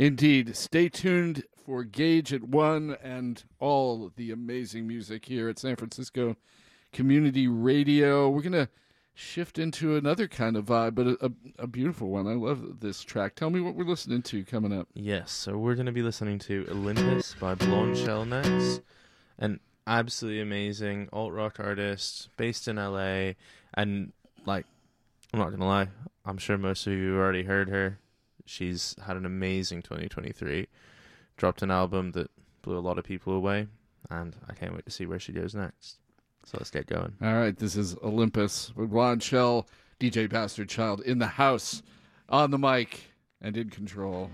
Indeed. Stay tuned for Gage at 1 and all the amazing music here at San Francisco Community Radio. We're going to shift into another kind of vibe, but a, a, a beautiful one. I love this track. Tell me what we're listening to coming up. Yes, so we're going to be listening to Olympus by Blondshell next. An absolutely amazing alt rock artist based in LA. And, like, I'm not going to lie, I'm sure most of you already heard her. She's had an amazing 2023. Dropped an album that blew a lot of people away. And I can't wait to see where she goes next. So let's get going. All right, this is Olympus with Blondshell, DJ Bastard Chylde in the house, on the mic, and in control.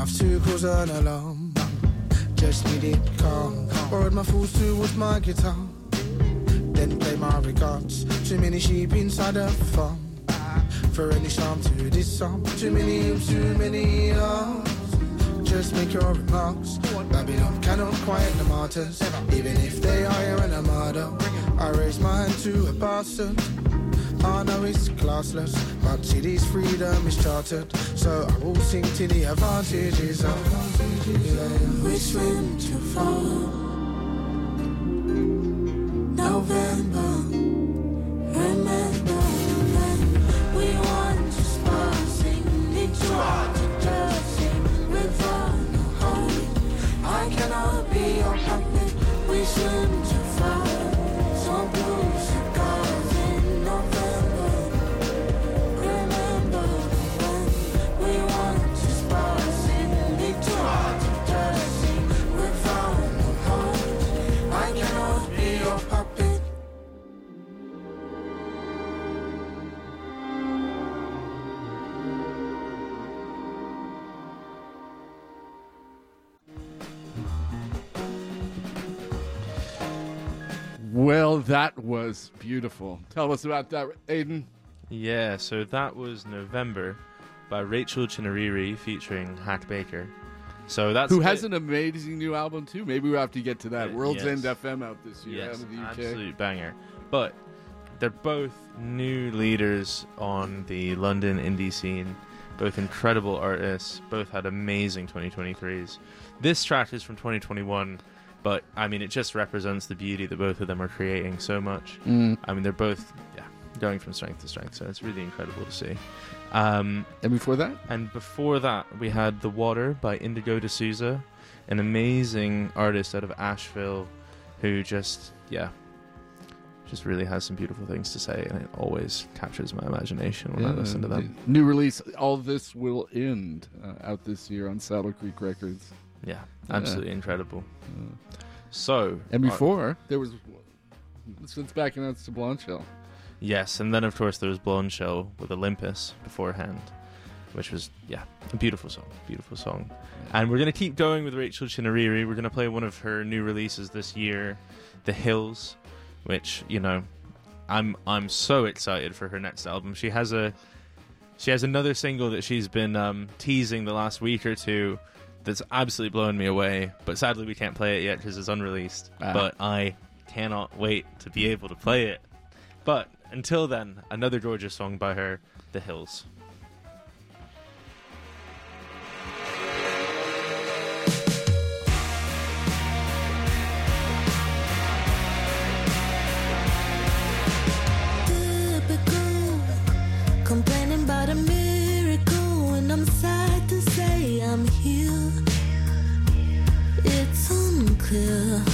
Enough to cause an alarm. Just need it calm. Borrowed my fools towards my guitar. Then play my regards. Too many sheep inside a farm. For any charm to disarm. Too many too many yards. Just make your remarks. Babylon cannot quiet the martyrs, even if they hire an armada. I raise my hand to a bastard. I know it's classless, but city's freedom is chartered. So I will sing to the advantages of We swim too far. Beautiful. Tell us about that, Aidan. Yeah, so that was November by Rachel Chinouriri featuring Hak Baker. So that's Who has an amazing new album too? Maybe we'll have to get to that. Uh, World's yes. End FM out this year out Yes, UK. absolute banger. But they're both new leaders on the London indie scene. Both incredible artists. Both had amazing 2023s. This track is from 2021, but I mean, it just represents the beauty that both of them are creating so much. Mm. I mean, they're both yeah going from strength to strength, so it's really incredible to see. Um, and before that, and before that, we had "The Water" by Indigo De Souza, an amazing artist out of Asheville, who just yeah, just really has some beautiful things to say, and it always captures my imagination when I listen to them. New release, All This Will End, uh, out this year on Saddle Creek Records. Yeah, absolutely incredible. So, And before, there was, since back in that's to Blonde Yes, and then of course there was Blondshell with Olympus beforehand, which was yeah, a beautiful song, beautiful song. And we're gonna keep going with Rachel Chinouriri. We're gonna play one of her new releases this year, The Hills, which you know, I'm I'm so excited for her next album. She has a she has another single that she's been um, teasing the last week or two. That's absolutely blown me away, but sadly we can't play it yet because it's unreleased. Ah. But I cannot wait to be able to play it. But until then, another Georgia song by her, The Hills. Typical, complaining about a miracle, and I'm sad to say I'm here. Unclear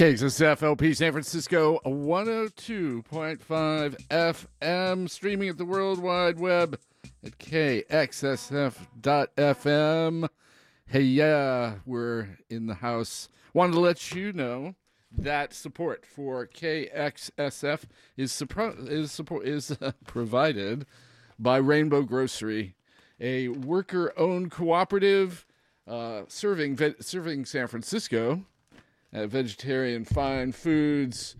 KXSF LP San Francisco 102.5 FM, streaming at the World Wide Web at KXSF.FM. Hey, yeah, we're in the house. Wanted to let you know that support for KXSF is suppro- is support is uh, provided by Rainbow Grocery, a worker-owned cooperative uh, serving serving San Francisco uh, vegetarian fine foods,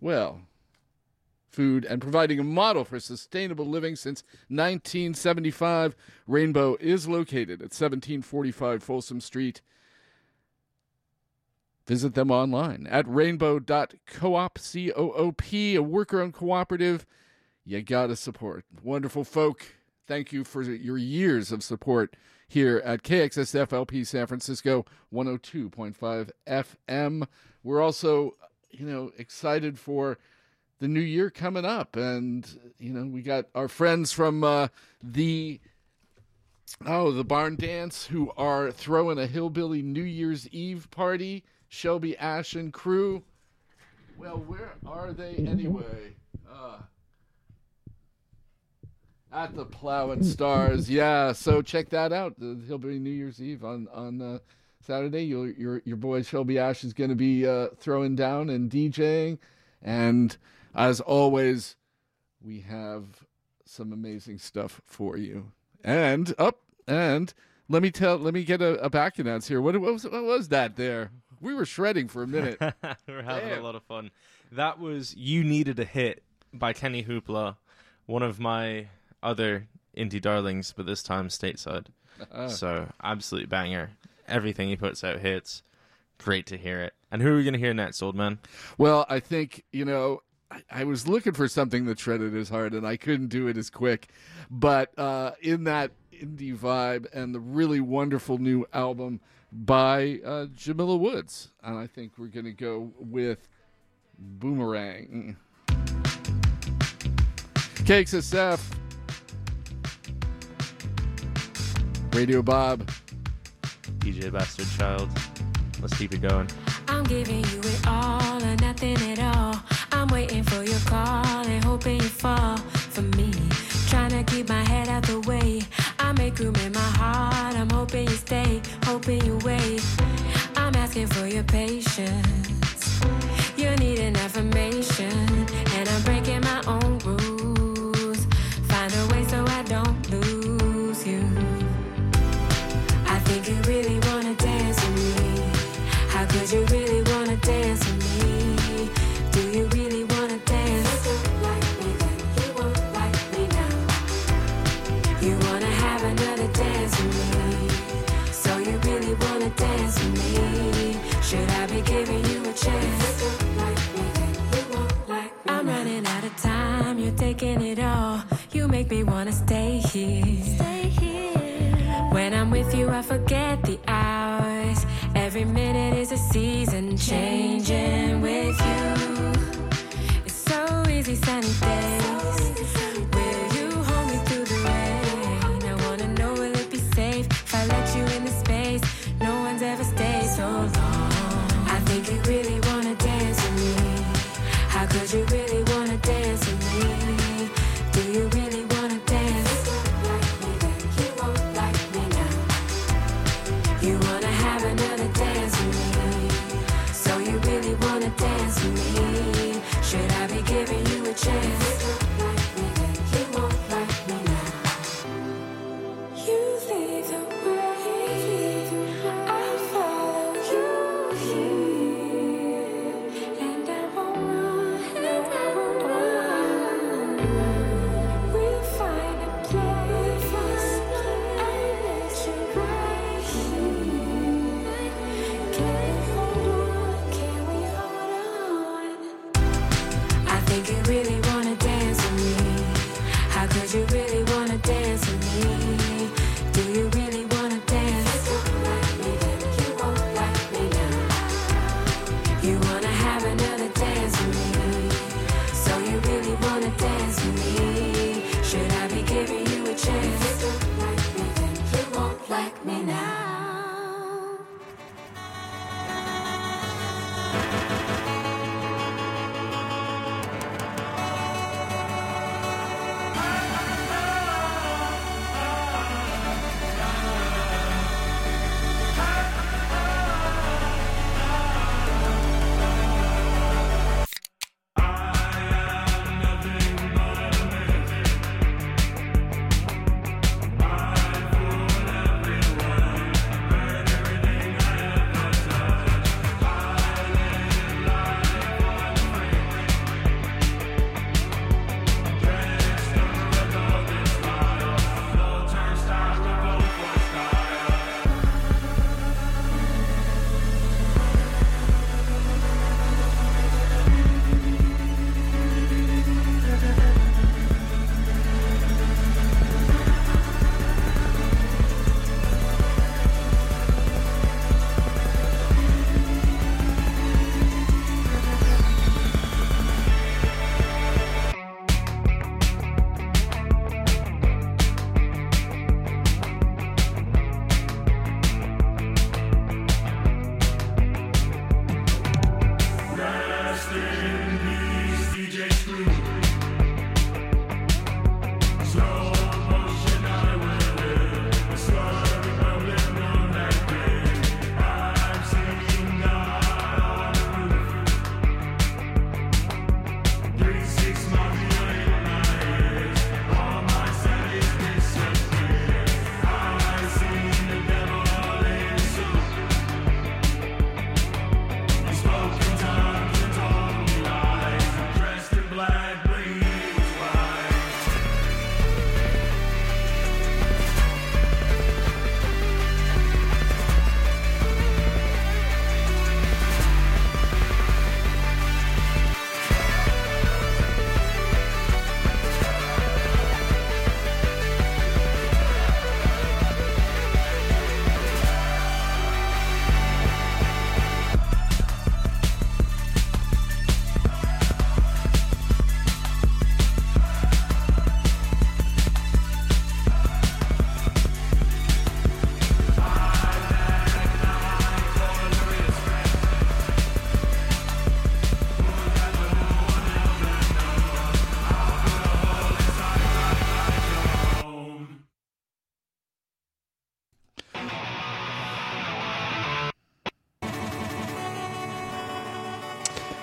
well, food, and providing a model for sustainable living since 1975. Rainbow is located at 1745 Folsom Street. Visit them online at rainbow.coop, C O O P, a worker owned cooperative. You got to support. Wonderful folk. Thank you for your years of support here at KXSFLP San Francisco 102.5 FM. We're also, you know, excited for the new year coming up. And, you know, we got our friends from uh, the. Oh, the Barn Dance, who are throwing a hillbilly New Year's Eve party. Shelby Ash and crew. Well, where are they anyway? Uh, at the Plough and Stars, yeah. So check that out. He'll be New Year's Eve on on uh, Saturday. Your your your boy Shelby Ash is going to be uh, throwing down and DJing, and as always, we have some amazing stuff for you. And up and let me tell. Let me get a, a back announce here. What, what was what was that there? We were shredding for a minute. We're having Damn. a lot of fun. That was "You Needed a Hit" by Kenny Hoopla, one of my other indie darlings, but this time stateside. Ah. So absolute banger. Everything he puts out hits. Great to hear it. And who are we going to hear next, old man? Well, I think, you know, I, I was looking for something that shredded his heart and I couldn't do it as quick. But uh, in that indie vibe and the really wonderful new album by uh, Jamila Woods. And I think we're going to go with Boomerang. KXSF. Radio Bob. DJ Bastard Chylde. Let's keep it going. I'm giving you it all or nothing at all. I'm waiting for your call and hoping you fall for me. Trying to keep my head out the way. I make room in my heart. I'm hoping you stay, hoping you wait. I'm asking for your patience. You need an affirmation, and I'm breaking my own make me wanna stay here. Stay here. When I'm with you, I forget the hours. Every minute is a season changing with you. It's so easy, sunny days.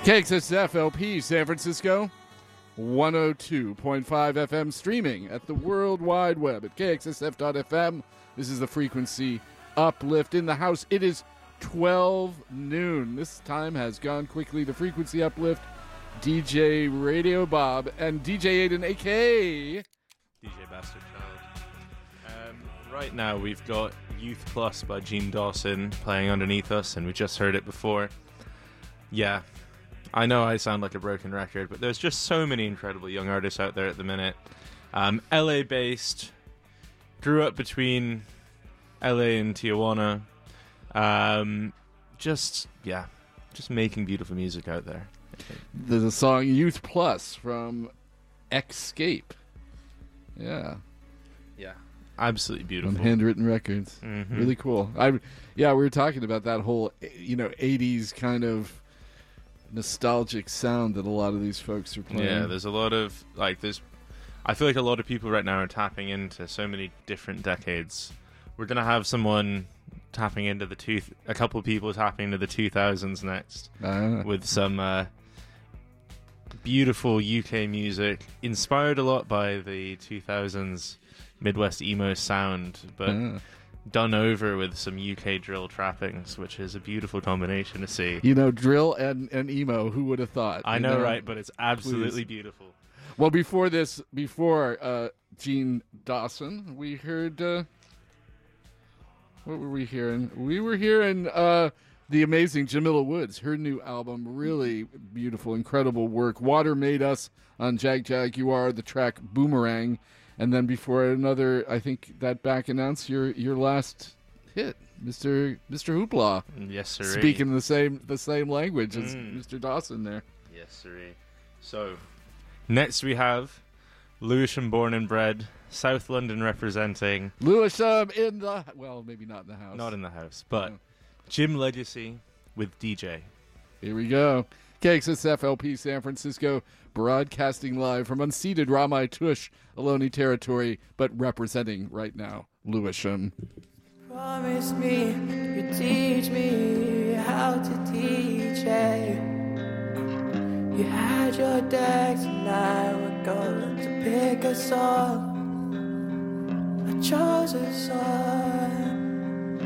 KXSF LP San Francisco, 102.5 FM streaming at the World Wide Web at KXSF.FM. This is the frequency uplift in the house. It is 12 noon. This time has gone quickly. The frequency uplift, DJ Radio Bob and DJ Aidan, aka DJ Bastard Chylde. Um, right now, we've got Youth Plus by Jean Dawson playing underneath us, and we just heard it before. Yeah, I know I sound like a broken record, but there's just so many incredible young artists out there at the minute. Um, LA based, grew up between LA and Tijuana. Um, just, yeah, just making beautiful music out there. There's a song Youth Plus from Escape. Yeah. Yeah. Absolutely beautiful. On handwritten records. Mhm. Really cool. I yeah, we were talking about that whole you know, 80s kind of nostalgic sound that a lot of these folks are playing. Yeah, there's a lot of like there's I feel like a lot of people right now are tapping into so many different decades. We're gonna have someone tapping into the two a couple of people tapping into the 2000s next Ah. with some uh, beautiful UK music inspired a lot by the 2000s Midwest emo sound but Ah. Done over with some UK drill trappings which is a beautiful combination to see. You know, drill and, and emo, who would have thought? I you know, right, but it's absolutely Please. beautiful. Well, before this, before uh, Jean Dawson, we heard. Uh, what were we hearing? We were hearing uh, the amazing Jamila Woods, her new album. Really beautiful, incredible work. Water Made Us on Jag Jag. You are the track Boomerang. And then before another, I think that back announced your your last hit, Mr. Mr. Hoopla. Yes, sir. Speaking the same the same language as Mm. Mr. Dawson there. Yes, sirree. So, next we have Lewisham born and bred, South London representing. Lewisham in the well, maybe not in the house. Not in the house, but Jim Legacy with DJ. Here we go. KXSFLP San Francisco, broadcasting live from unceded Ramaytush, Ohlone territory, but representing right now Lewisham. Promise me you teach me how to DJ. Eh? You had your decks and I were going to pick a song. I chose a song,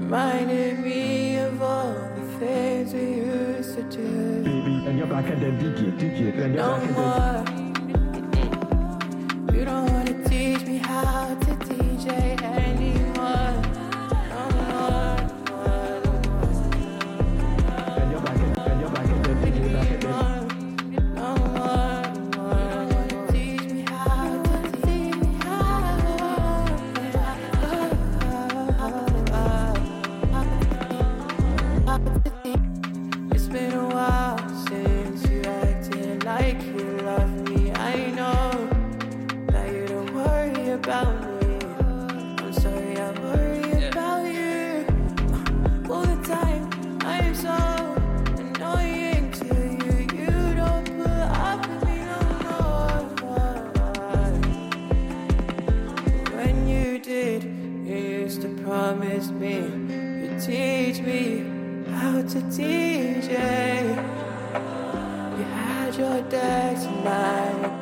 reminded me of all things we used to do. No more. You don't wanna teach me how to DJ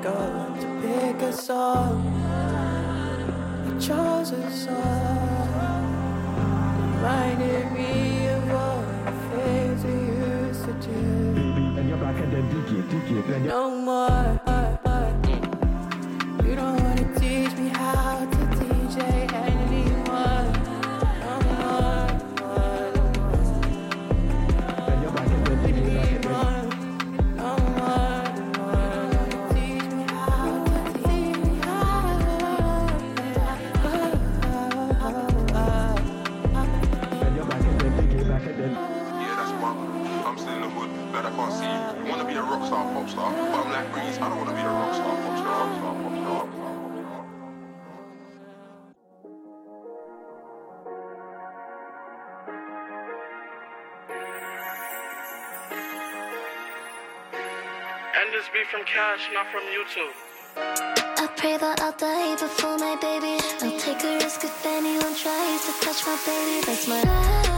going to pick a song. I chose a song, reminded me of all the things we used to do. and you're And this be from Cash, not from YouTube. I pray that I'll die before my baby. I'll take a risk if anyone tries to touch my baby. That's my la,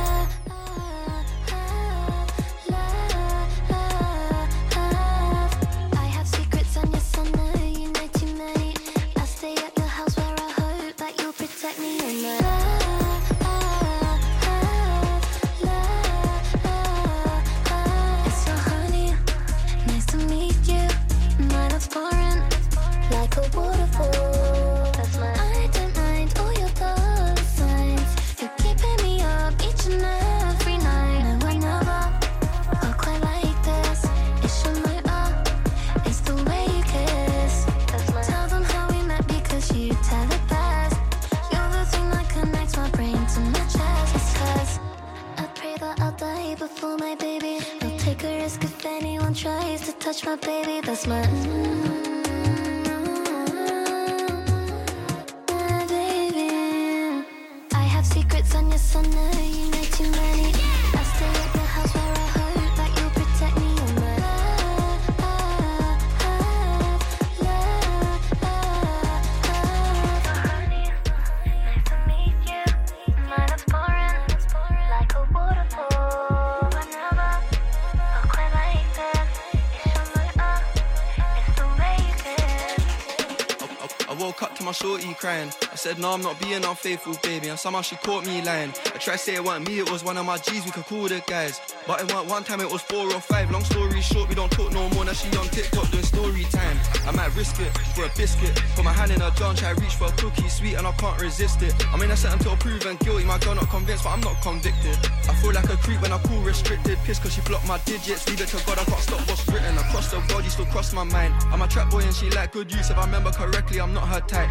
crying. I said, No, I'm not being unfaithful, baby. And somehow she caught me lying. I tried to say it wasn't me, it was one of my G's, we could call the guys. But it weren't one time, it was four or five. Long story short, we don't talk no more. Now she on TikTok doing story time. I might risk it for a biscuit. Put my hand in her jar try reach for a cookie, sweet, and I can't resist it. I mean, I set until proven guilty. My girl not convinced, but I'm not convicted. I feel like a creep when I call restricted. Piss cause she blocked my digits. Leave it to God, I can't stop what's written. Across the world, you still cross my mind. I'm a trap boy and she like good use. If I remember correctly, I'm not her type.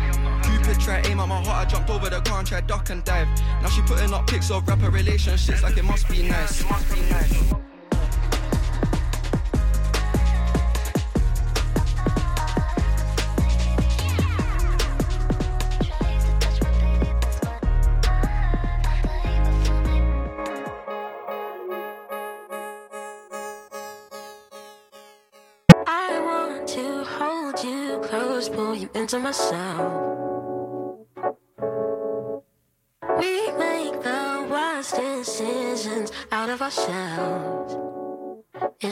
Cupid try aim at my heart, I jumped over the car and tried duck and dive. Now she putting up pics of rapper relationships like it must be nice. It must be nice. To myself.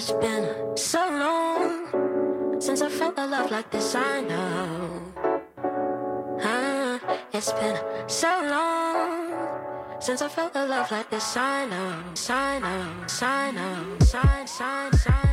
It's been so long since I felt a love like this, I know. It's been so long since I felt a love like this, I know. I know, I know, I know,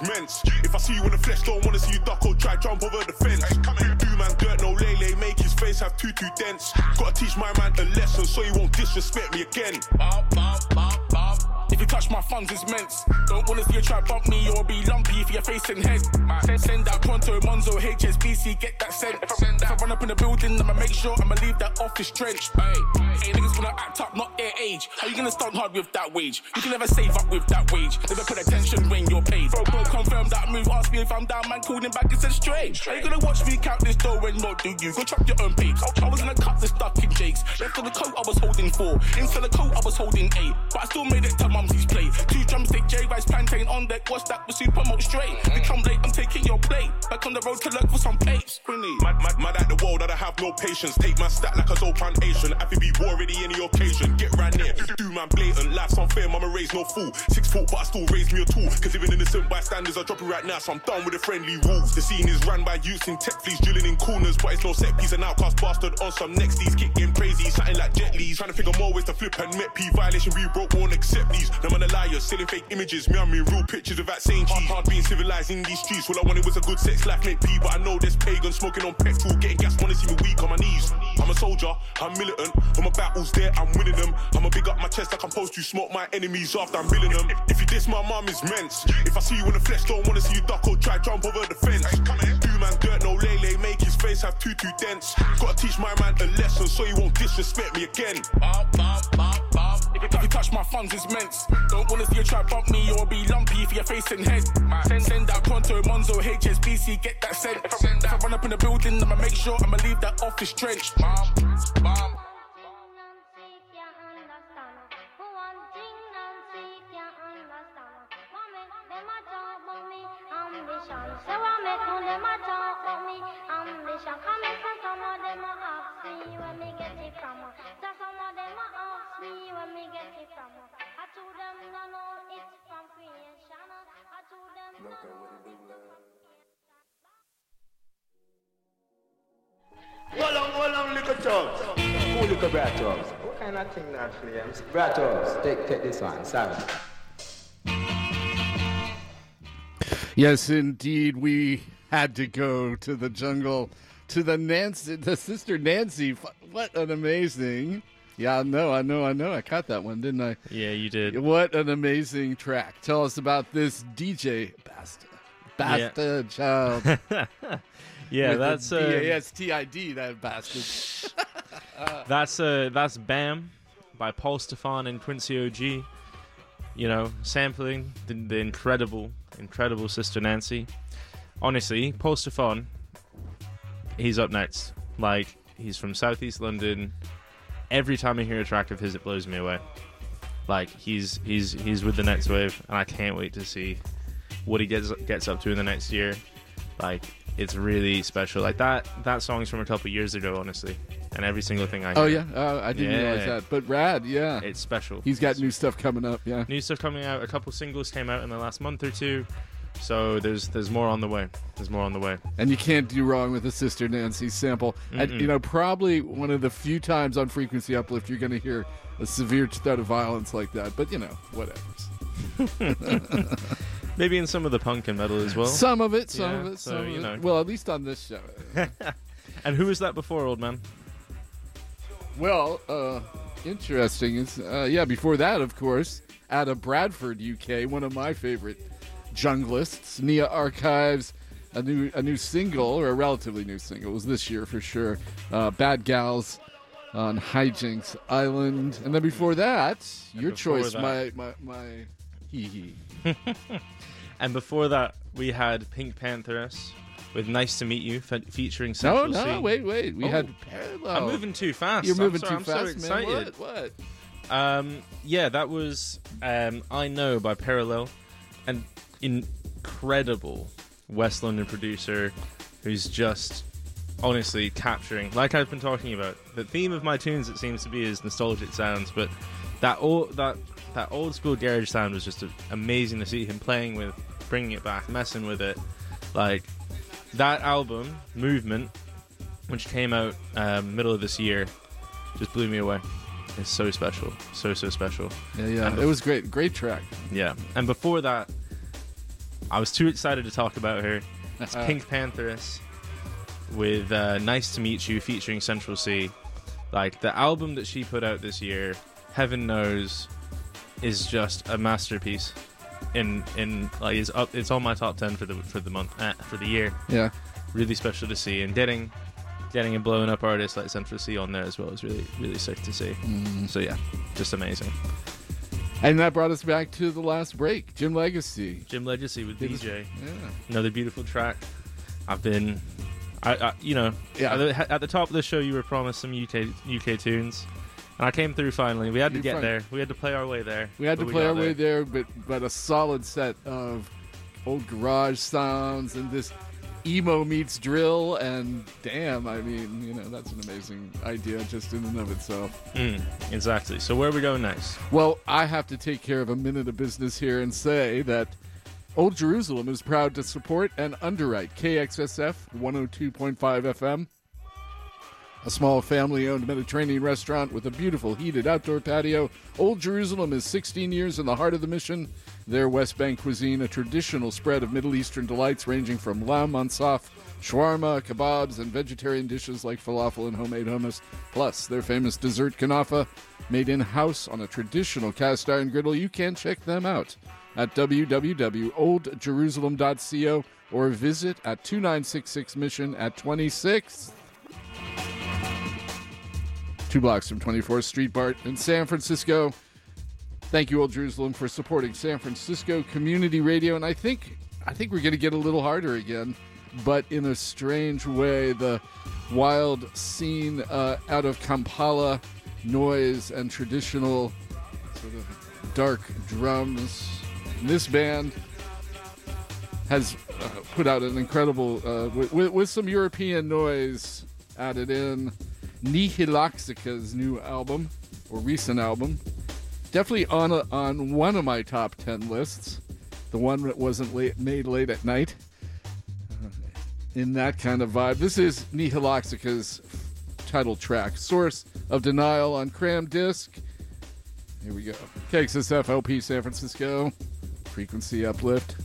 diss my is men's. If I see you in the flesh, don't wanna see you duck or try jump over the fence. Do man dirt, no lele, make his face have too too dense. Gotta teach my man a lesson so he won't disrespect me again. If you touch my funds, it's men's. Don't wanna see you try bump me or be lumpy if you're facing head. Send, send that pronto, Monzo, HSBC, get that sent. If I, run up in the building, I'ma make sure I'ma leave that office trench. Hey, niggas wanna act up, not their age. How you gonna stunt hard with that wage? You can never save up with that wage. Never put attention when you're paid. Bro, bro, confirm that move. Ask me if I'm down, man, called him back and said straight. How you gonna watch me count this dough and not do you? Go chop your own papes. I was gonna cut the stuck in Jake's. Left the coat, I was holding four. Inside the coat, I was holding eight. But I still made it to mumsy's plate. Two drumstick, J rice, plantain on deck. What's that? With super mode straight. We come late, I'm taking your plate. Back on the road to look for some papes. Mad, at the world, that I have no patience. Take my stat like a soul plantation. I feel be war ready any occasion. Get right near, do man blatant. Life's unfair, mama raised no fool. Six foot, but I still raise me a tool. Cause even innocent bystanders are dropping right now, so I'm done with the friendly rules. The scene is run by youths in tech fleas, drilling in corners, but it's no set piece. An outcast bastard on some next these kicking crazy, something like Jet Li's. Trying to figure more ways to flip and met P violation. We broke, won't accept these. No man a liar, selling fake images. Me, I'm in real pictures without saying cheese. Hard being civilized in these streets. All I wanted was a good sex life, make P, but I know there's pagan smoking on petrol, getting gas, wanna see me weak on my knees. I'm a soldier, I'm militant. When my battles there, I'm winning them. I'ma big up my chest like I'm supposed to. Smoke my enemies after I'm billing them. If, you diss my mum, is men's. If I see you in the flesh, don't wanna see you duck or try jump over the fence. Do man dirt, no lele, make his face have too too dense. Gotta teach my man a lesson so he won't disrespect me again. If you, if you touch my funds, it's men's. Don't wanna see you try bump me or be lumpy if you're facing head. Send, send that pronto, Monzo, HSBC, get that sent. If I, if I run up in the building, I'ma make sure I'ma leave that office trench. Hold on, hold on, little chubs. Who little brat chubs? What kind of thing that flames? Brat chubs, take, take this one, sorry. Yes, indeed, we had to go to the jungle to the Nancy, the sister Nancy. What an amazing! Yeah, I know, I know, I know. I caught that one, didn't I? Yeah, you did. What an amazing track! Tell us about this DJ Basta, Basta child. Yeah, that's uh, B-A-S-T-I-D, that bastard. That's uh, that's Bam by Paul Stefan and Quincy OG. You know, sampling the, the incredible, incredible Sister Nancy. Honestly, Paul Stefan, he's up next. Like he's from Southeast London. Every time I hear a track of his, it blows me away. Like he's he's he's with the next wave, and I can't wait to see what he gets gets up to in the next year. Like it's really special. Like that that song's from a couple years ago, honestly, and every single thing I hear. oh yeah, uh, I didn't realize that. But rad, yeah. It's special. He's got new stuff coming up. Yeah. New stuff coming out. A couple singles came out in the last month or two, so there's there's more on the way. There's more on the way. And you can't do wrong with a Sister Nancy sample. And, Mm-mm. you know, probably one of the few times on Frequency Uplift you're going to hear a severe threat of violence like that. But, you know, whatever. Maybe in some of the punk and metal as well. Some of it, some Yeah, of it, so, some of you it. know. Well, at least on this show. and who was that before, old man? well, uh, interesting. Uh, yeah, before that, of course, out of Bradford, UK, one of my favorite junglists, Nia Archives, a new a new single or a relatively new single it was this year for sure. Uh, Bad Gals on Hijinks Island, and then before that, your before choice, that- my my my hee hee. And before that, we had Pink Pantheress with "Nice to Meet You" fe- featuring Central No, C. no, wait, wait. We Oh. had Parallel. I'm moving too fast. You're I'm moving sorry, too I'm so fast, man. excited. What? What? Um, yeah, that was um, I Know by Parallel, an incredible West London producer who's just honestly capturing, like I've been talking about, the theme of my tunes. It seems to be is nostalgic sounds, but that all that that old school garage sound was just amazing to see him playing with, bringing it back, messing with it, like that album, Movement, which came out um, middle of this year, just blew me away. It's so special, so so special. Yeah, yeah. It was great. Great track. yeah, and before that, I was too excited to talk about her. It's Uh-huh. Pink Pantheress with uh, "Nice to Meet You" featuring Central Cee. Like the album that she put out this year, Heaven Knows, is just a masterpiece. In in like is up. It's on my top ten for the for the month uh, for the year. Yeah. really special to see, and getting getting a blowing up artist like Central Cee on there as well is really really sick to see. Mhm. So yeah, just amazing. And that brought us back to the last break. Jim Legacy. Jim Legacy with Did- DJ. Yeah. Another beautiful track. I've been, I, I you know, Yeah. At the, at the top of the show, you were promised some UK UK tunes, and I came through finally. We had to You get there. We had to play our way there. We had to play our way there. there, but but a solid set of old garage sounds and this emo meets drill and damn, I mean, you know, that's an amazing idea just in and of itself. Mm, exactly. So where are we going next? Well, I have to take care of a minute of business here and say that Old Jerusalem is proud to support and underwrite KXSF 102.5 FM, a small family owned Mediterranean restaurant with a beautiful heated outdoor patio. Old Jerusalem is 16 years in the heart of the mission. Their West Bank cuisine, a traditional spread of Middle Eastern delights ranging from lamb mansaf, shawarma, kebabs, and vegetarian dishes like falafel and homemade hummus, plus their famous dessert kanafa, made in house on a traditional cast iron griddle. You can check them out at www.oldjerusalem.co or visit at 2966 Mission at 26th. Two blocks from 24th Street BART in San Francisco. Thank you, Old Jerusalem, for supporting San Francisco Community Radio. And I think I think we're going to get a little harder again, but in a strange way. The wild scene uh, out of Kampala, noise and traditional sort of dark drums. This band has uh, put out an incredible, uh, with, with, with some European noise added in, Nihiloxica's new album, or recent album, definitely on a, on one of my top ten lists. The one that wasn't late, made late at night. Uh, in that kind of vibe. This is Nihiloxica's title track, Source of Denial on Crammed Discs. Here we go. KXSF LP San Francisco. Frequency uplift.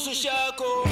puxo chaco.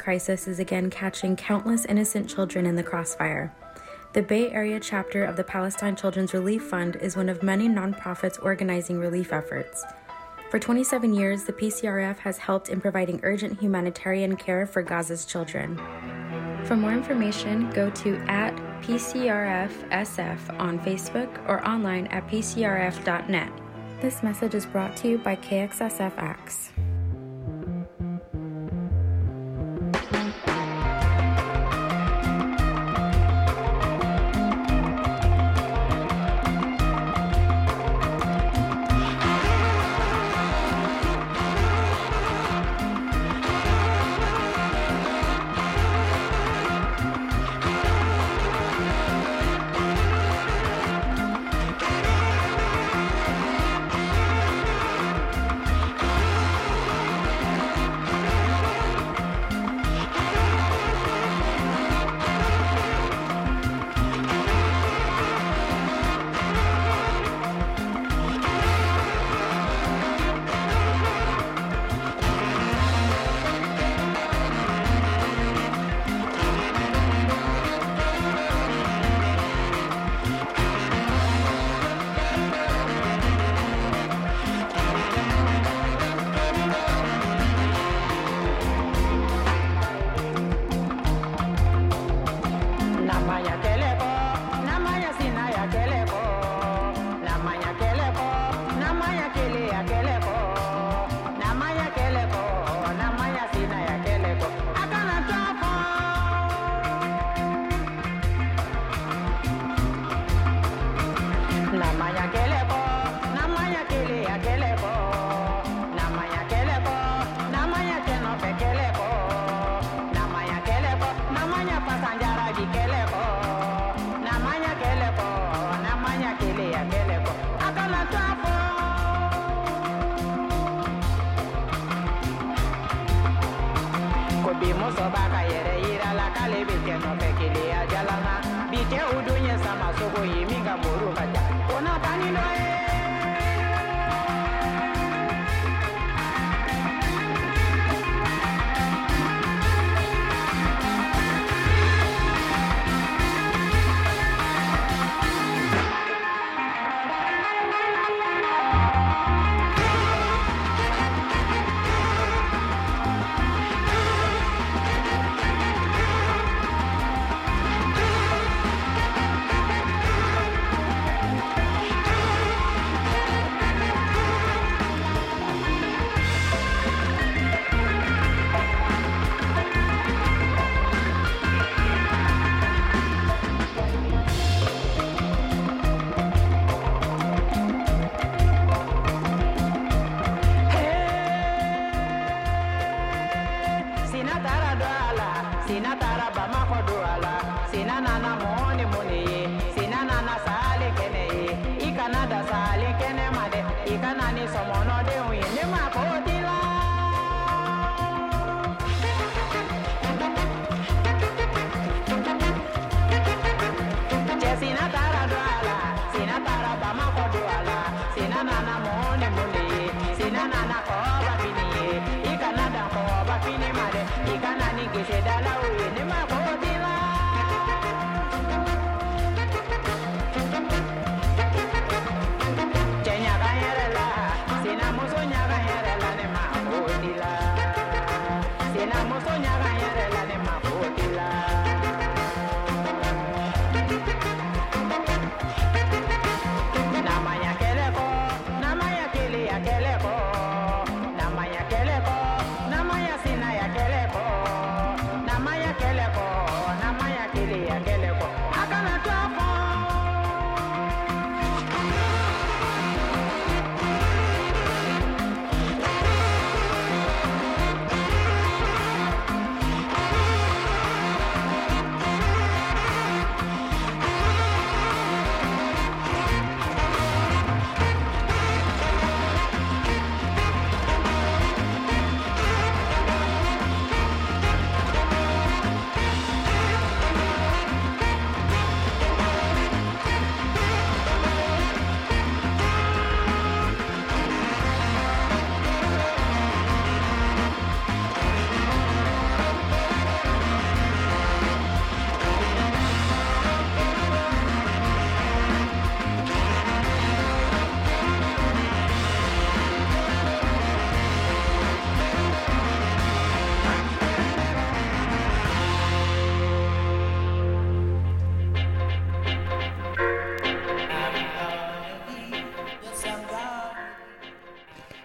crisis is again catching countless innocent children in the crossfire. The Bay Area chapter of the Palestine Children's Relief Fund is one of many nonprofits organizing relief efforts. For 27 years, the PCRF has helped in providing urgent humanitarian care for Gaza's children. For more information, go to at PCRFSF on Facebook or online at PCRF.net. This message is brought to you by KXSFX.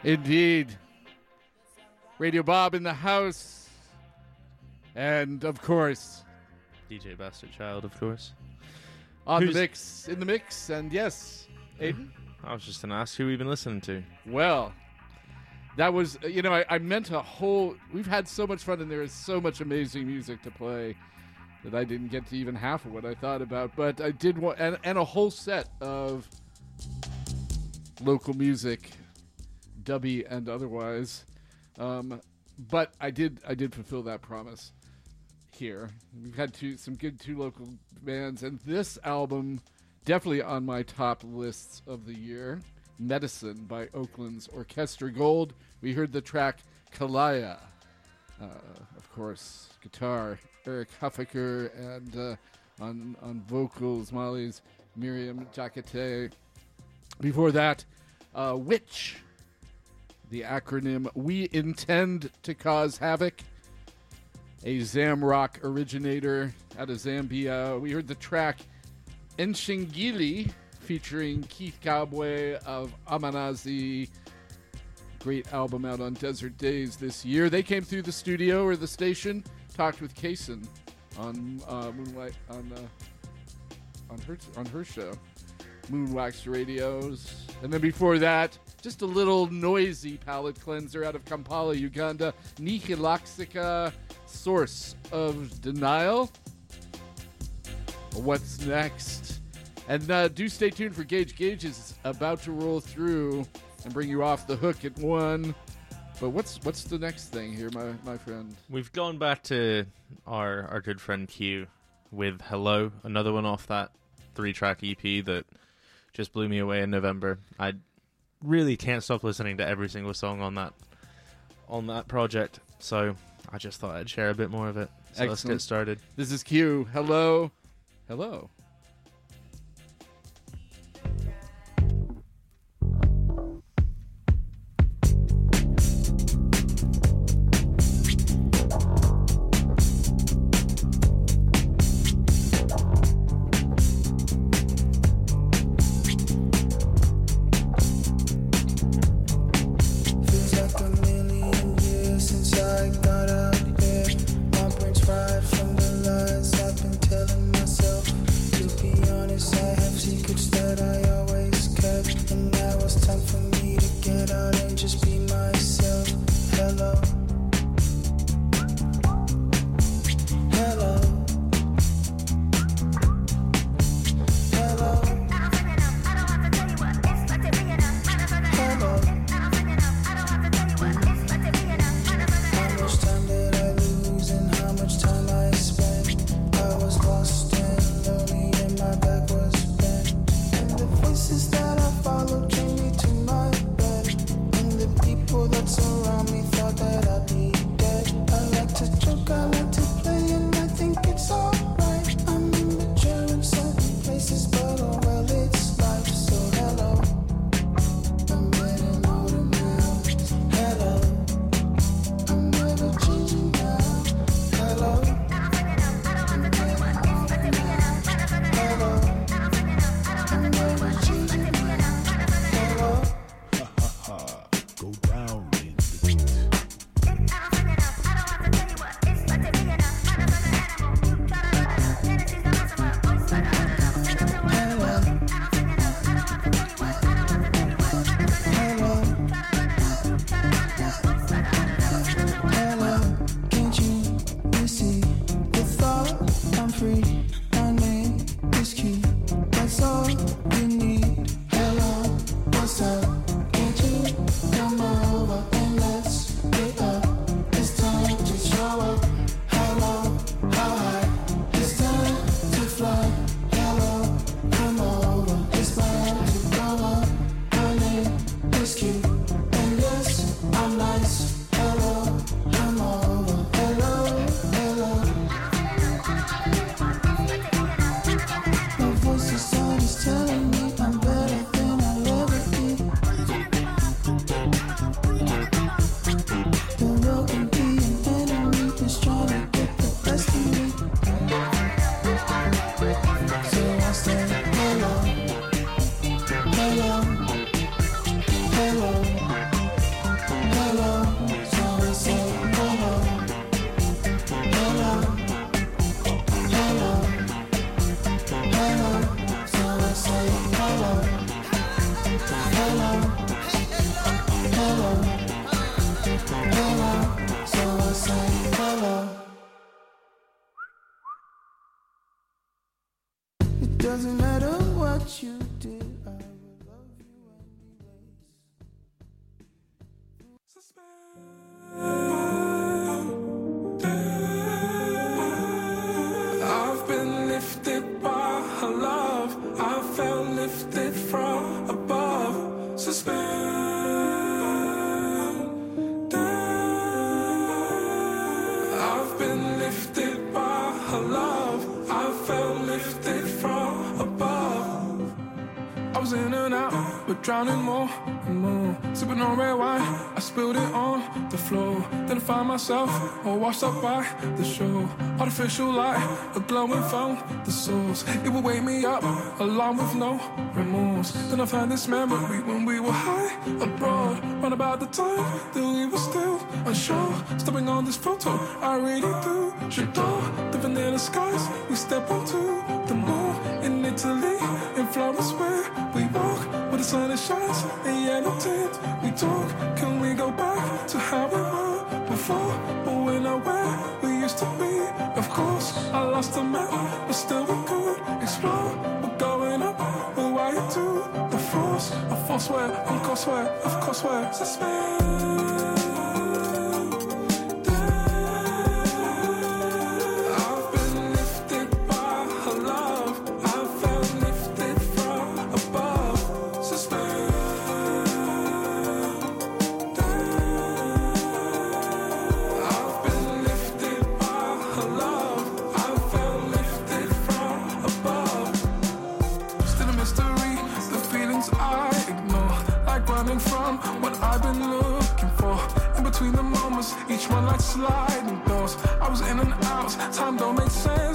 Indeed. Radio Bob in the house. And of course, DJ Bastard Chylde, of course. on Who's- the mix, in the mix, and yes, Aidan. I was just gonna ask who we've been listening to. Well, that was, uh, you know, I, I meant a whole. We've had so much fun, and there is so much amazing music to play that I didn't get to even half of what I thought about. But I did want, and, and a whole set of local music, dubby and otherwise. Um, but I did, I did fulfill that promise here. We've had two, some good two local bands, and this album definitely on my top lists of the year. Medicine by Oakland's Orchestra Gold. We heard the track Kalaya. Uh, of course, guitar, Eric Huffaker, and uh, on, on vocals, Molly's Mariam Diakité. Before that, uh, Witch, the acronym We Intend to Cause Havoc, a Zamrock originator out of Zambia. We heard the track Enshingili featuring Keith Kabwe of Amanaz. Great album out on Desert Daze this year. They came through the studio or the station, talked with Kason on uh, Moonlight on uh, on her on her show, Moonwax Radios, and then before that, just a little noisy palate cleanser out of Kampala, Uganda, Nihiloxica, Source of Denial. What's next? And uh, do stay tuned for Gage. Gage is about to roll through and bring you off the hook at one. But what's what's the next thing here, my, my friend? We've gone back to our our good friend Q with Hello, another one off that three track EP that just blew me away in November. I really can't stop listening to every single song on that on that project. So I just thought I'd share a bit more of it. So let's get started. This is Q. Hello. Hello. Myself all washed up by the shore. Artificial light, a glowing found the source. It will wake me up, along with no remorse. Then I find this memory when we were high abroad. Round about the time that we were still unsure. Stepping on this photo, I really do. J'adore the vanilla skies we step onto the moon in Italy, in Florence where we walk where the sun shines in yellow. We talk, can we go back to how we were before? But we're not where we used to be. Of course, I lost the map, but still we could explore. We're going up, we're wired to the force. A force where, on course where, of course where. Suspend. Each one like sliding doors. I was in and out, time don't make sense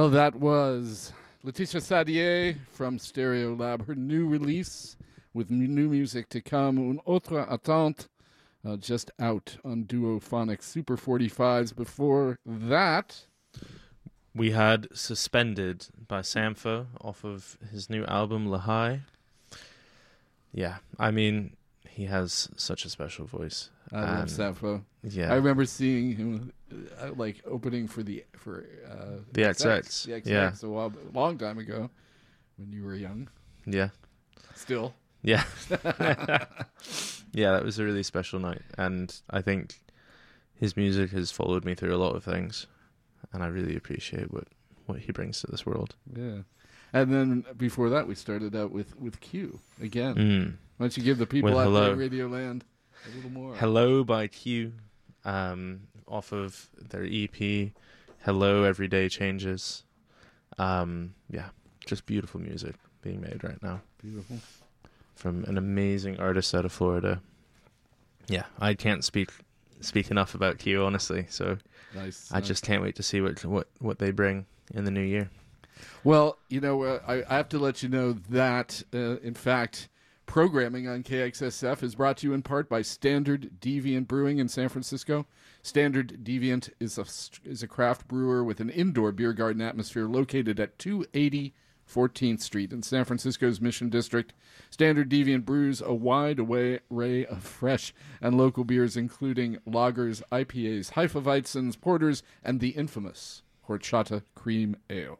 Well, that was Laetitia Sadier from Stereolab, her new release with new music to come, Un Autre Attente, uh, just out on Duophonic Super 45s. Before that, We had Suspended by Sampha off of his new album Lahai. Yeah, I mean, he has such a special voice. I love Sampha. Yeah. I remember seeing him uh, like opening for the for uh, The XX, the XX yeah. a while, a long time ago when you were young. Yeah. Still. Yeah. yeah, that was a really special night. And I think his music has followed me through a lot of things. And I really appreciate what, what he brings to this world. Yeah. And then before that, we started out with with Q again. Mm. Why don't you give the people With out there Radio Land a little more? Hello by Q, um, off of their EP, Hello Everyday Changes. Um, yeah, just beautiful music being made right now. Beautiful. From an amazing artist out of Florida. Yeah, I can't speak speak enough about Q, honestly. So Nice, I nice. just can't wait to see what what what they bring in the new year. Well, you know, uh, I, I have to let you know that, uh, in fact, programming on KXSF is brought to you in part by Standard Deviant Brewing in San Francisco. Standard Deviant is a is a craft brewer with an indoor beer garden atmosphere located at 280 14th Street in San Francisco's Mission District. Standard Deviant brews a wide array of fresh and local beers, including lagers, IPAs, Hefeweizens, porters, and the infamous Horchata Cream Ale.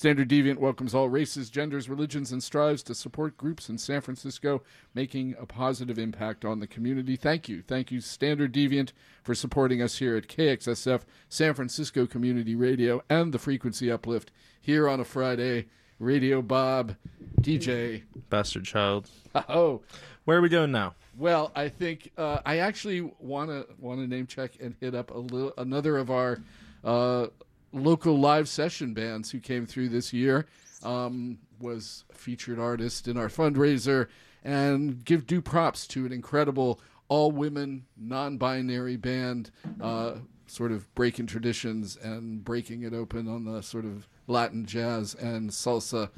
Standard Deviant welcomes all races, genders, religions, and strives to support groups in San Francisco, making a positive impact on the community. Thank you. Thank you, Standard Deviant, for supporting us here at KXSF, San Francisco Community Radio, and the Frequency Uplift here on a Friday. Radio Bob, DJ. Bastard Chylde. Oh. Where are we going now? Well, I think uh, I actually want to want to name check and hit up a little another of our uh, local live session bands who came through this year. Um, was featured artist in our fundraiser, and give due props to an incredible all women non-binary band, uh, sort of breaking traditions and breaking it open on the sort of Latin jazz and salsa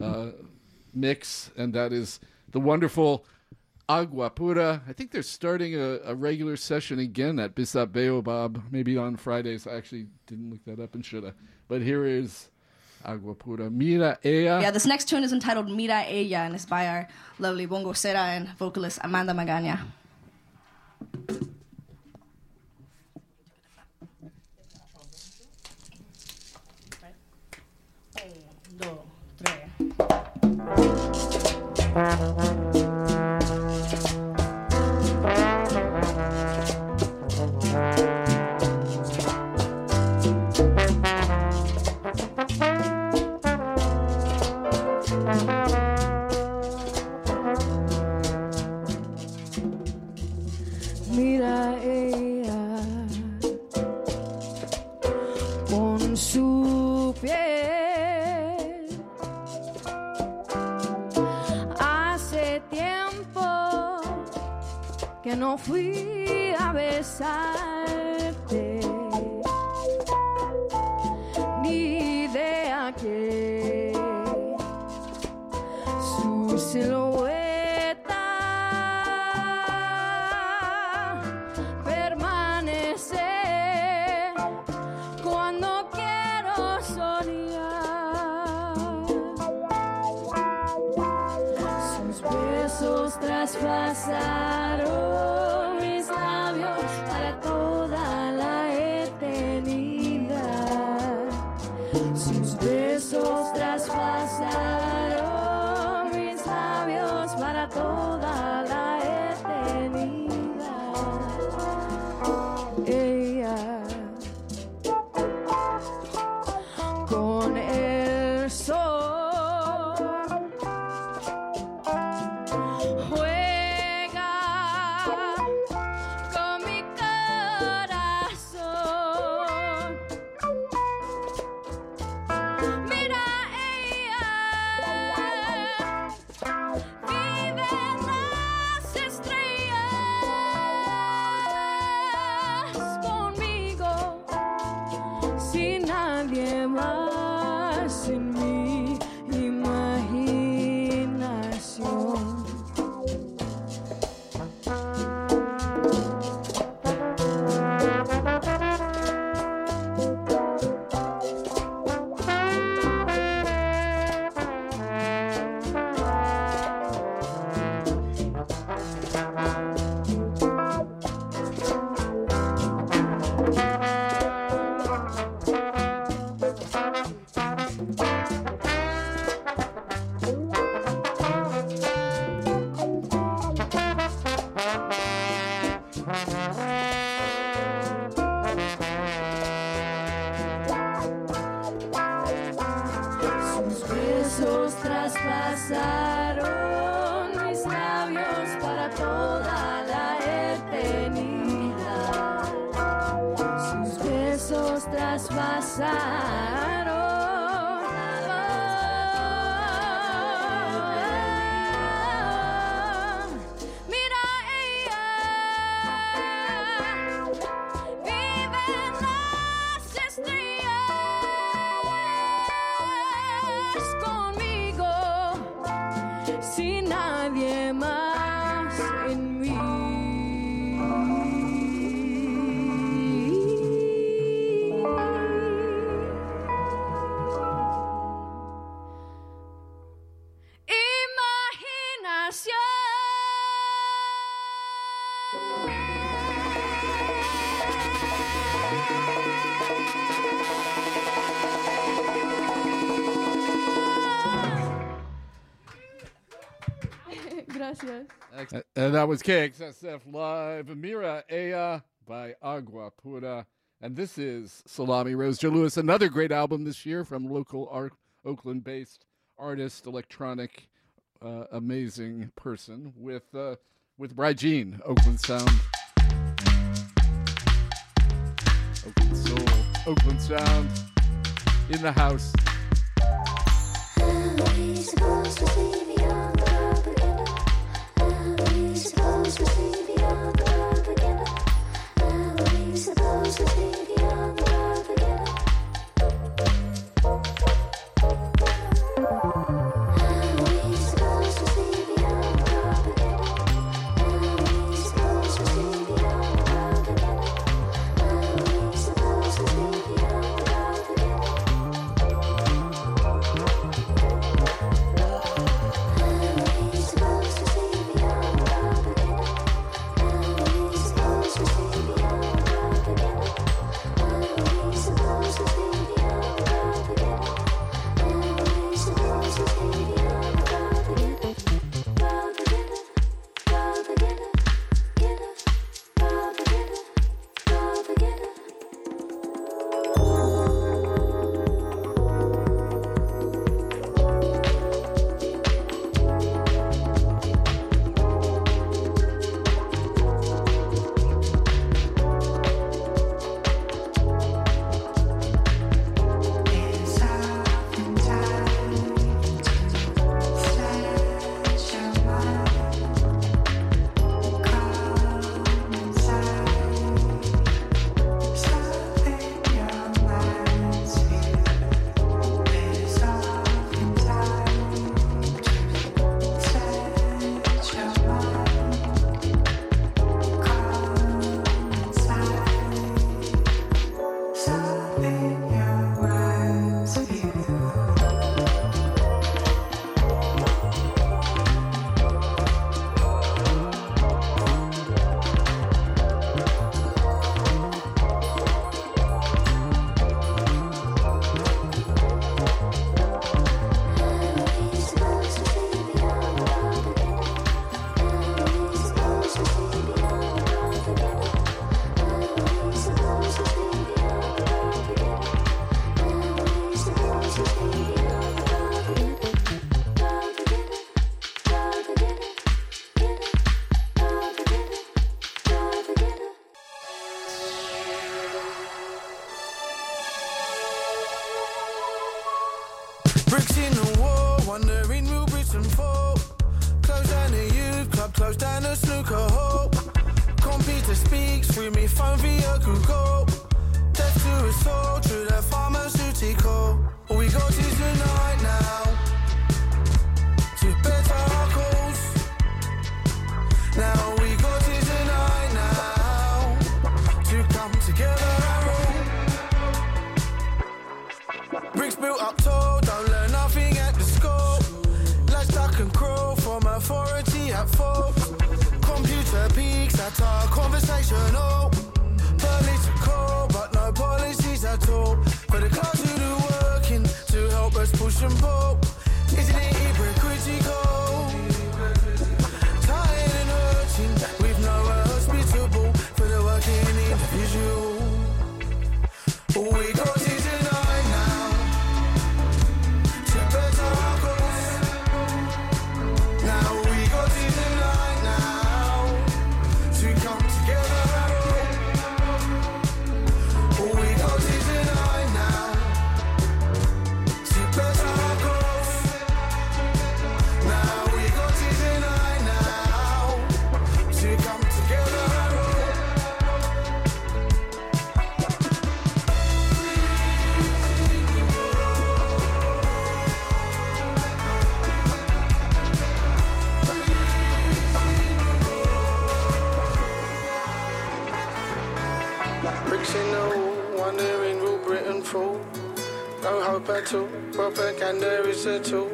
uh, mix, and that is the wonderful Agua Pura. I think they're starting a, a regular session again at Bissap Baobab, maybe on Fridays. I actually didn't look that up and should have. But here is Agua Pura. Mira ella. Yeah, this next tune is entitled Mira Ella and it's by our lovely bongo bongocera and vocalist Amanda Magana. Mira que no fui a besarte. am I? was KXSF Live, Amira Ea by Agua Pura. And this is Salami Rose Joe Louis, another great album this year from local Oakland based artist, electronic, uh, amazing person with, uh, with Bry Jean, Oakland Sound. Oakland Soul, Oakland Sound, in the house. Beyond the world beginner, and leaves those who see the the world together. impossible tool.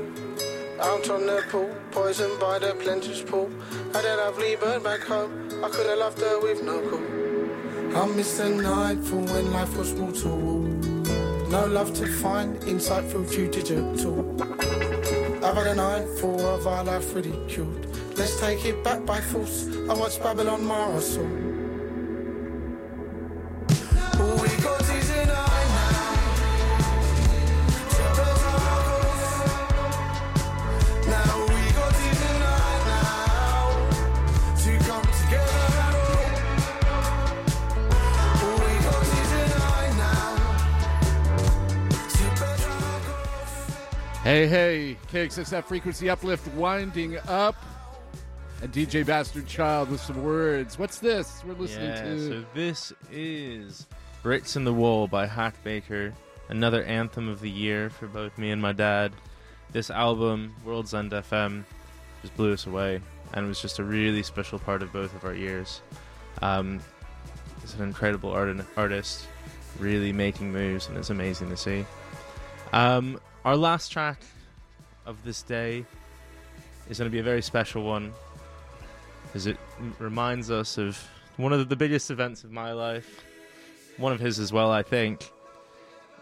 Out on the pool, poisoned by the plenteous pool. Had a lovely bird back home, I could have loved her with no cool. I miss the nightfall when life was wall to wall. No love to find, insight through few digital. I've had a nightfall of our life ridiculed. Let's take it back by force. I watch Babylon Marathon. All Hey, hey, KXSF Frequency Uplift winding up. And DJ Bastard Chylde with some words. What's this we're listening yeah, to? so this is Brits in the Wall by Hak Baker, another anthem of the year for both me and my dad. This album, World's End FM, just blew us away and was just a really special part of both of our years. Um, he's an incredible art- artist, really making moves, and it's amazing to see. Um, our last track of this day is going to be a very special one because it reminds us of one of the biggest events of my life, one of his as well, I think,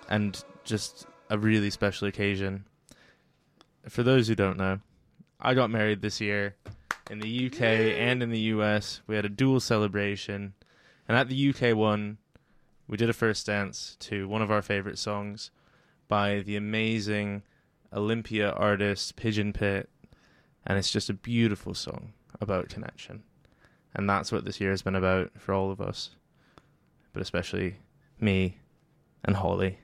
and just a really special occasion. For those who don't know, I got married this year in the UK and in the US. We had a dual celebration, and at the UK one, we did a first dance to one of our favorite songs by the amazing Olympia artist Pigeon Pit, and it's just a beautiful song about connection. And that's what this year has been about for all of us, but especially me and Holly.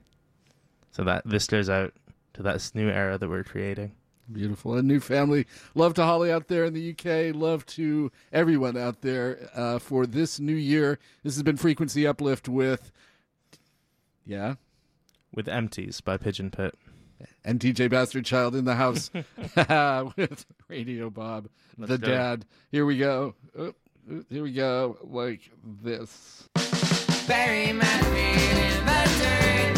So that this goes out to that new era that we're creating. Beautiful. A new family. Love to Holly out there in the UK. Love to everyone out there uh, for this new year. This has been Frequency Uplift with, yeah, With Empties by Pigeon Pit. and DJ Bastard Chylde in the house with Radio Bob, Let's the go. dad. Here we go. Oh, oh, here we go. Like this. Bury my feet in the dirt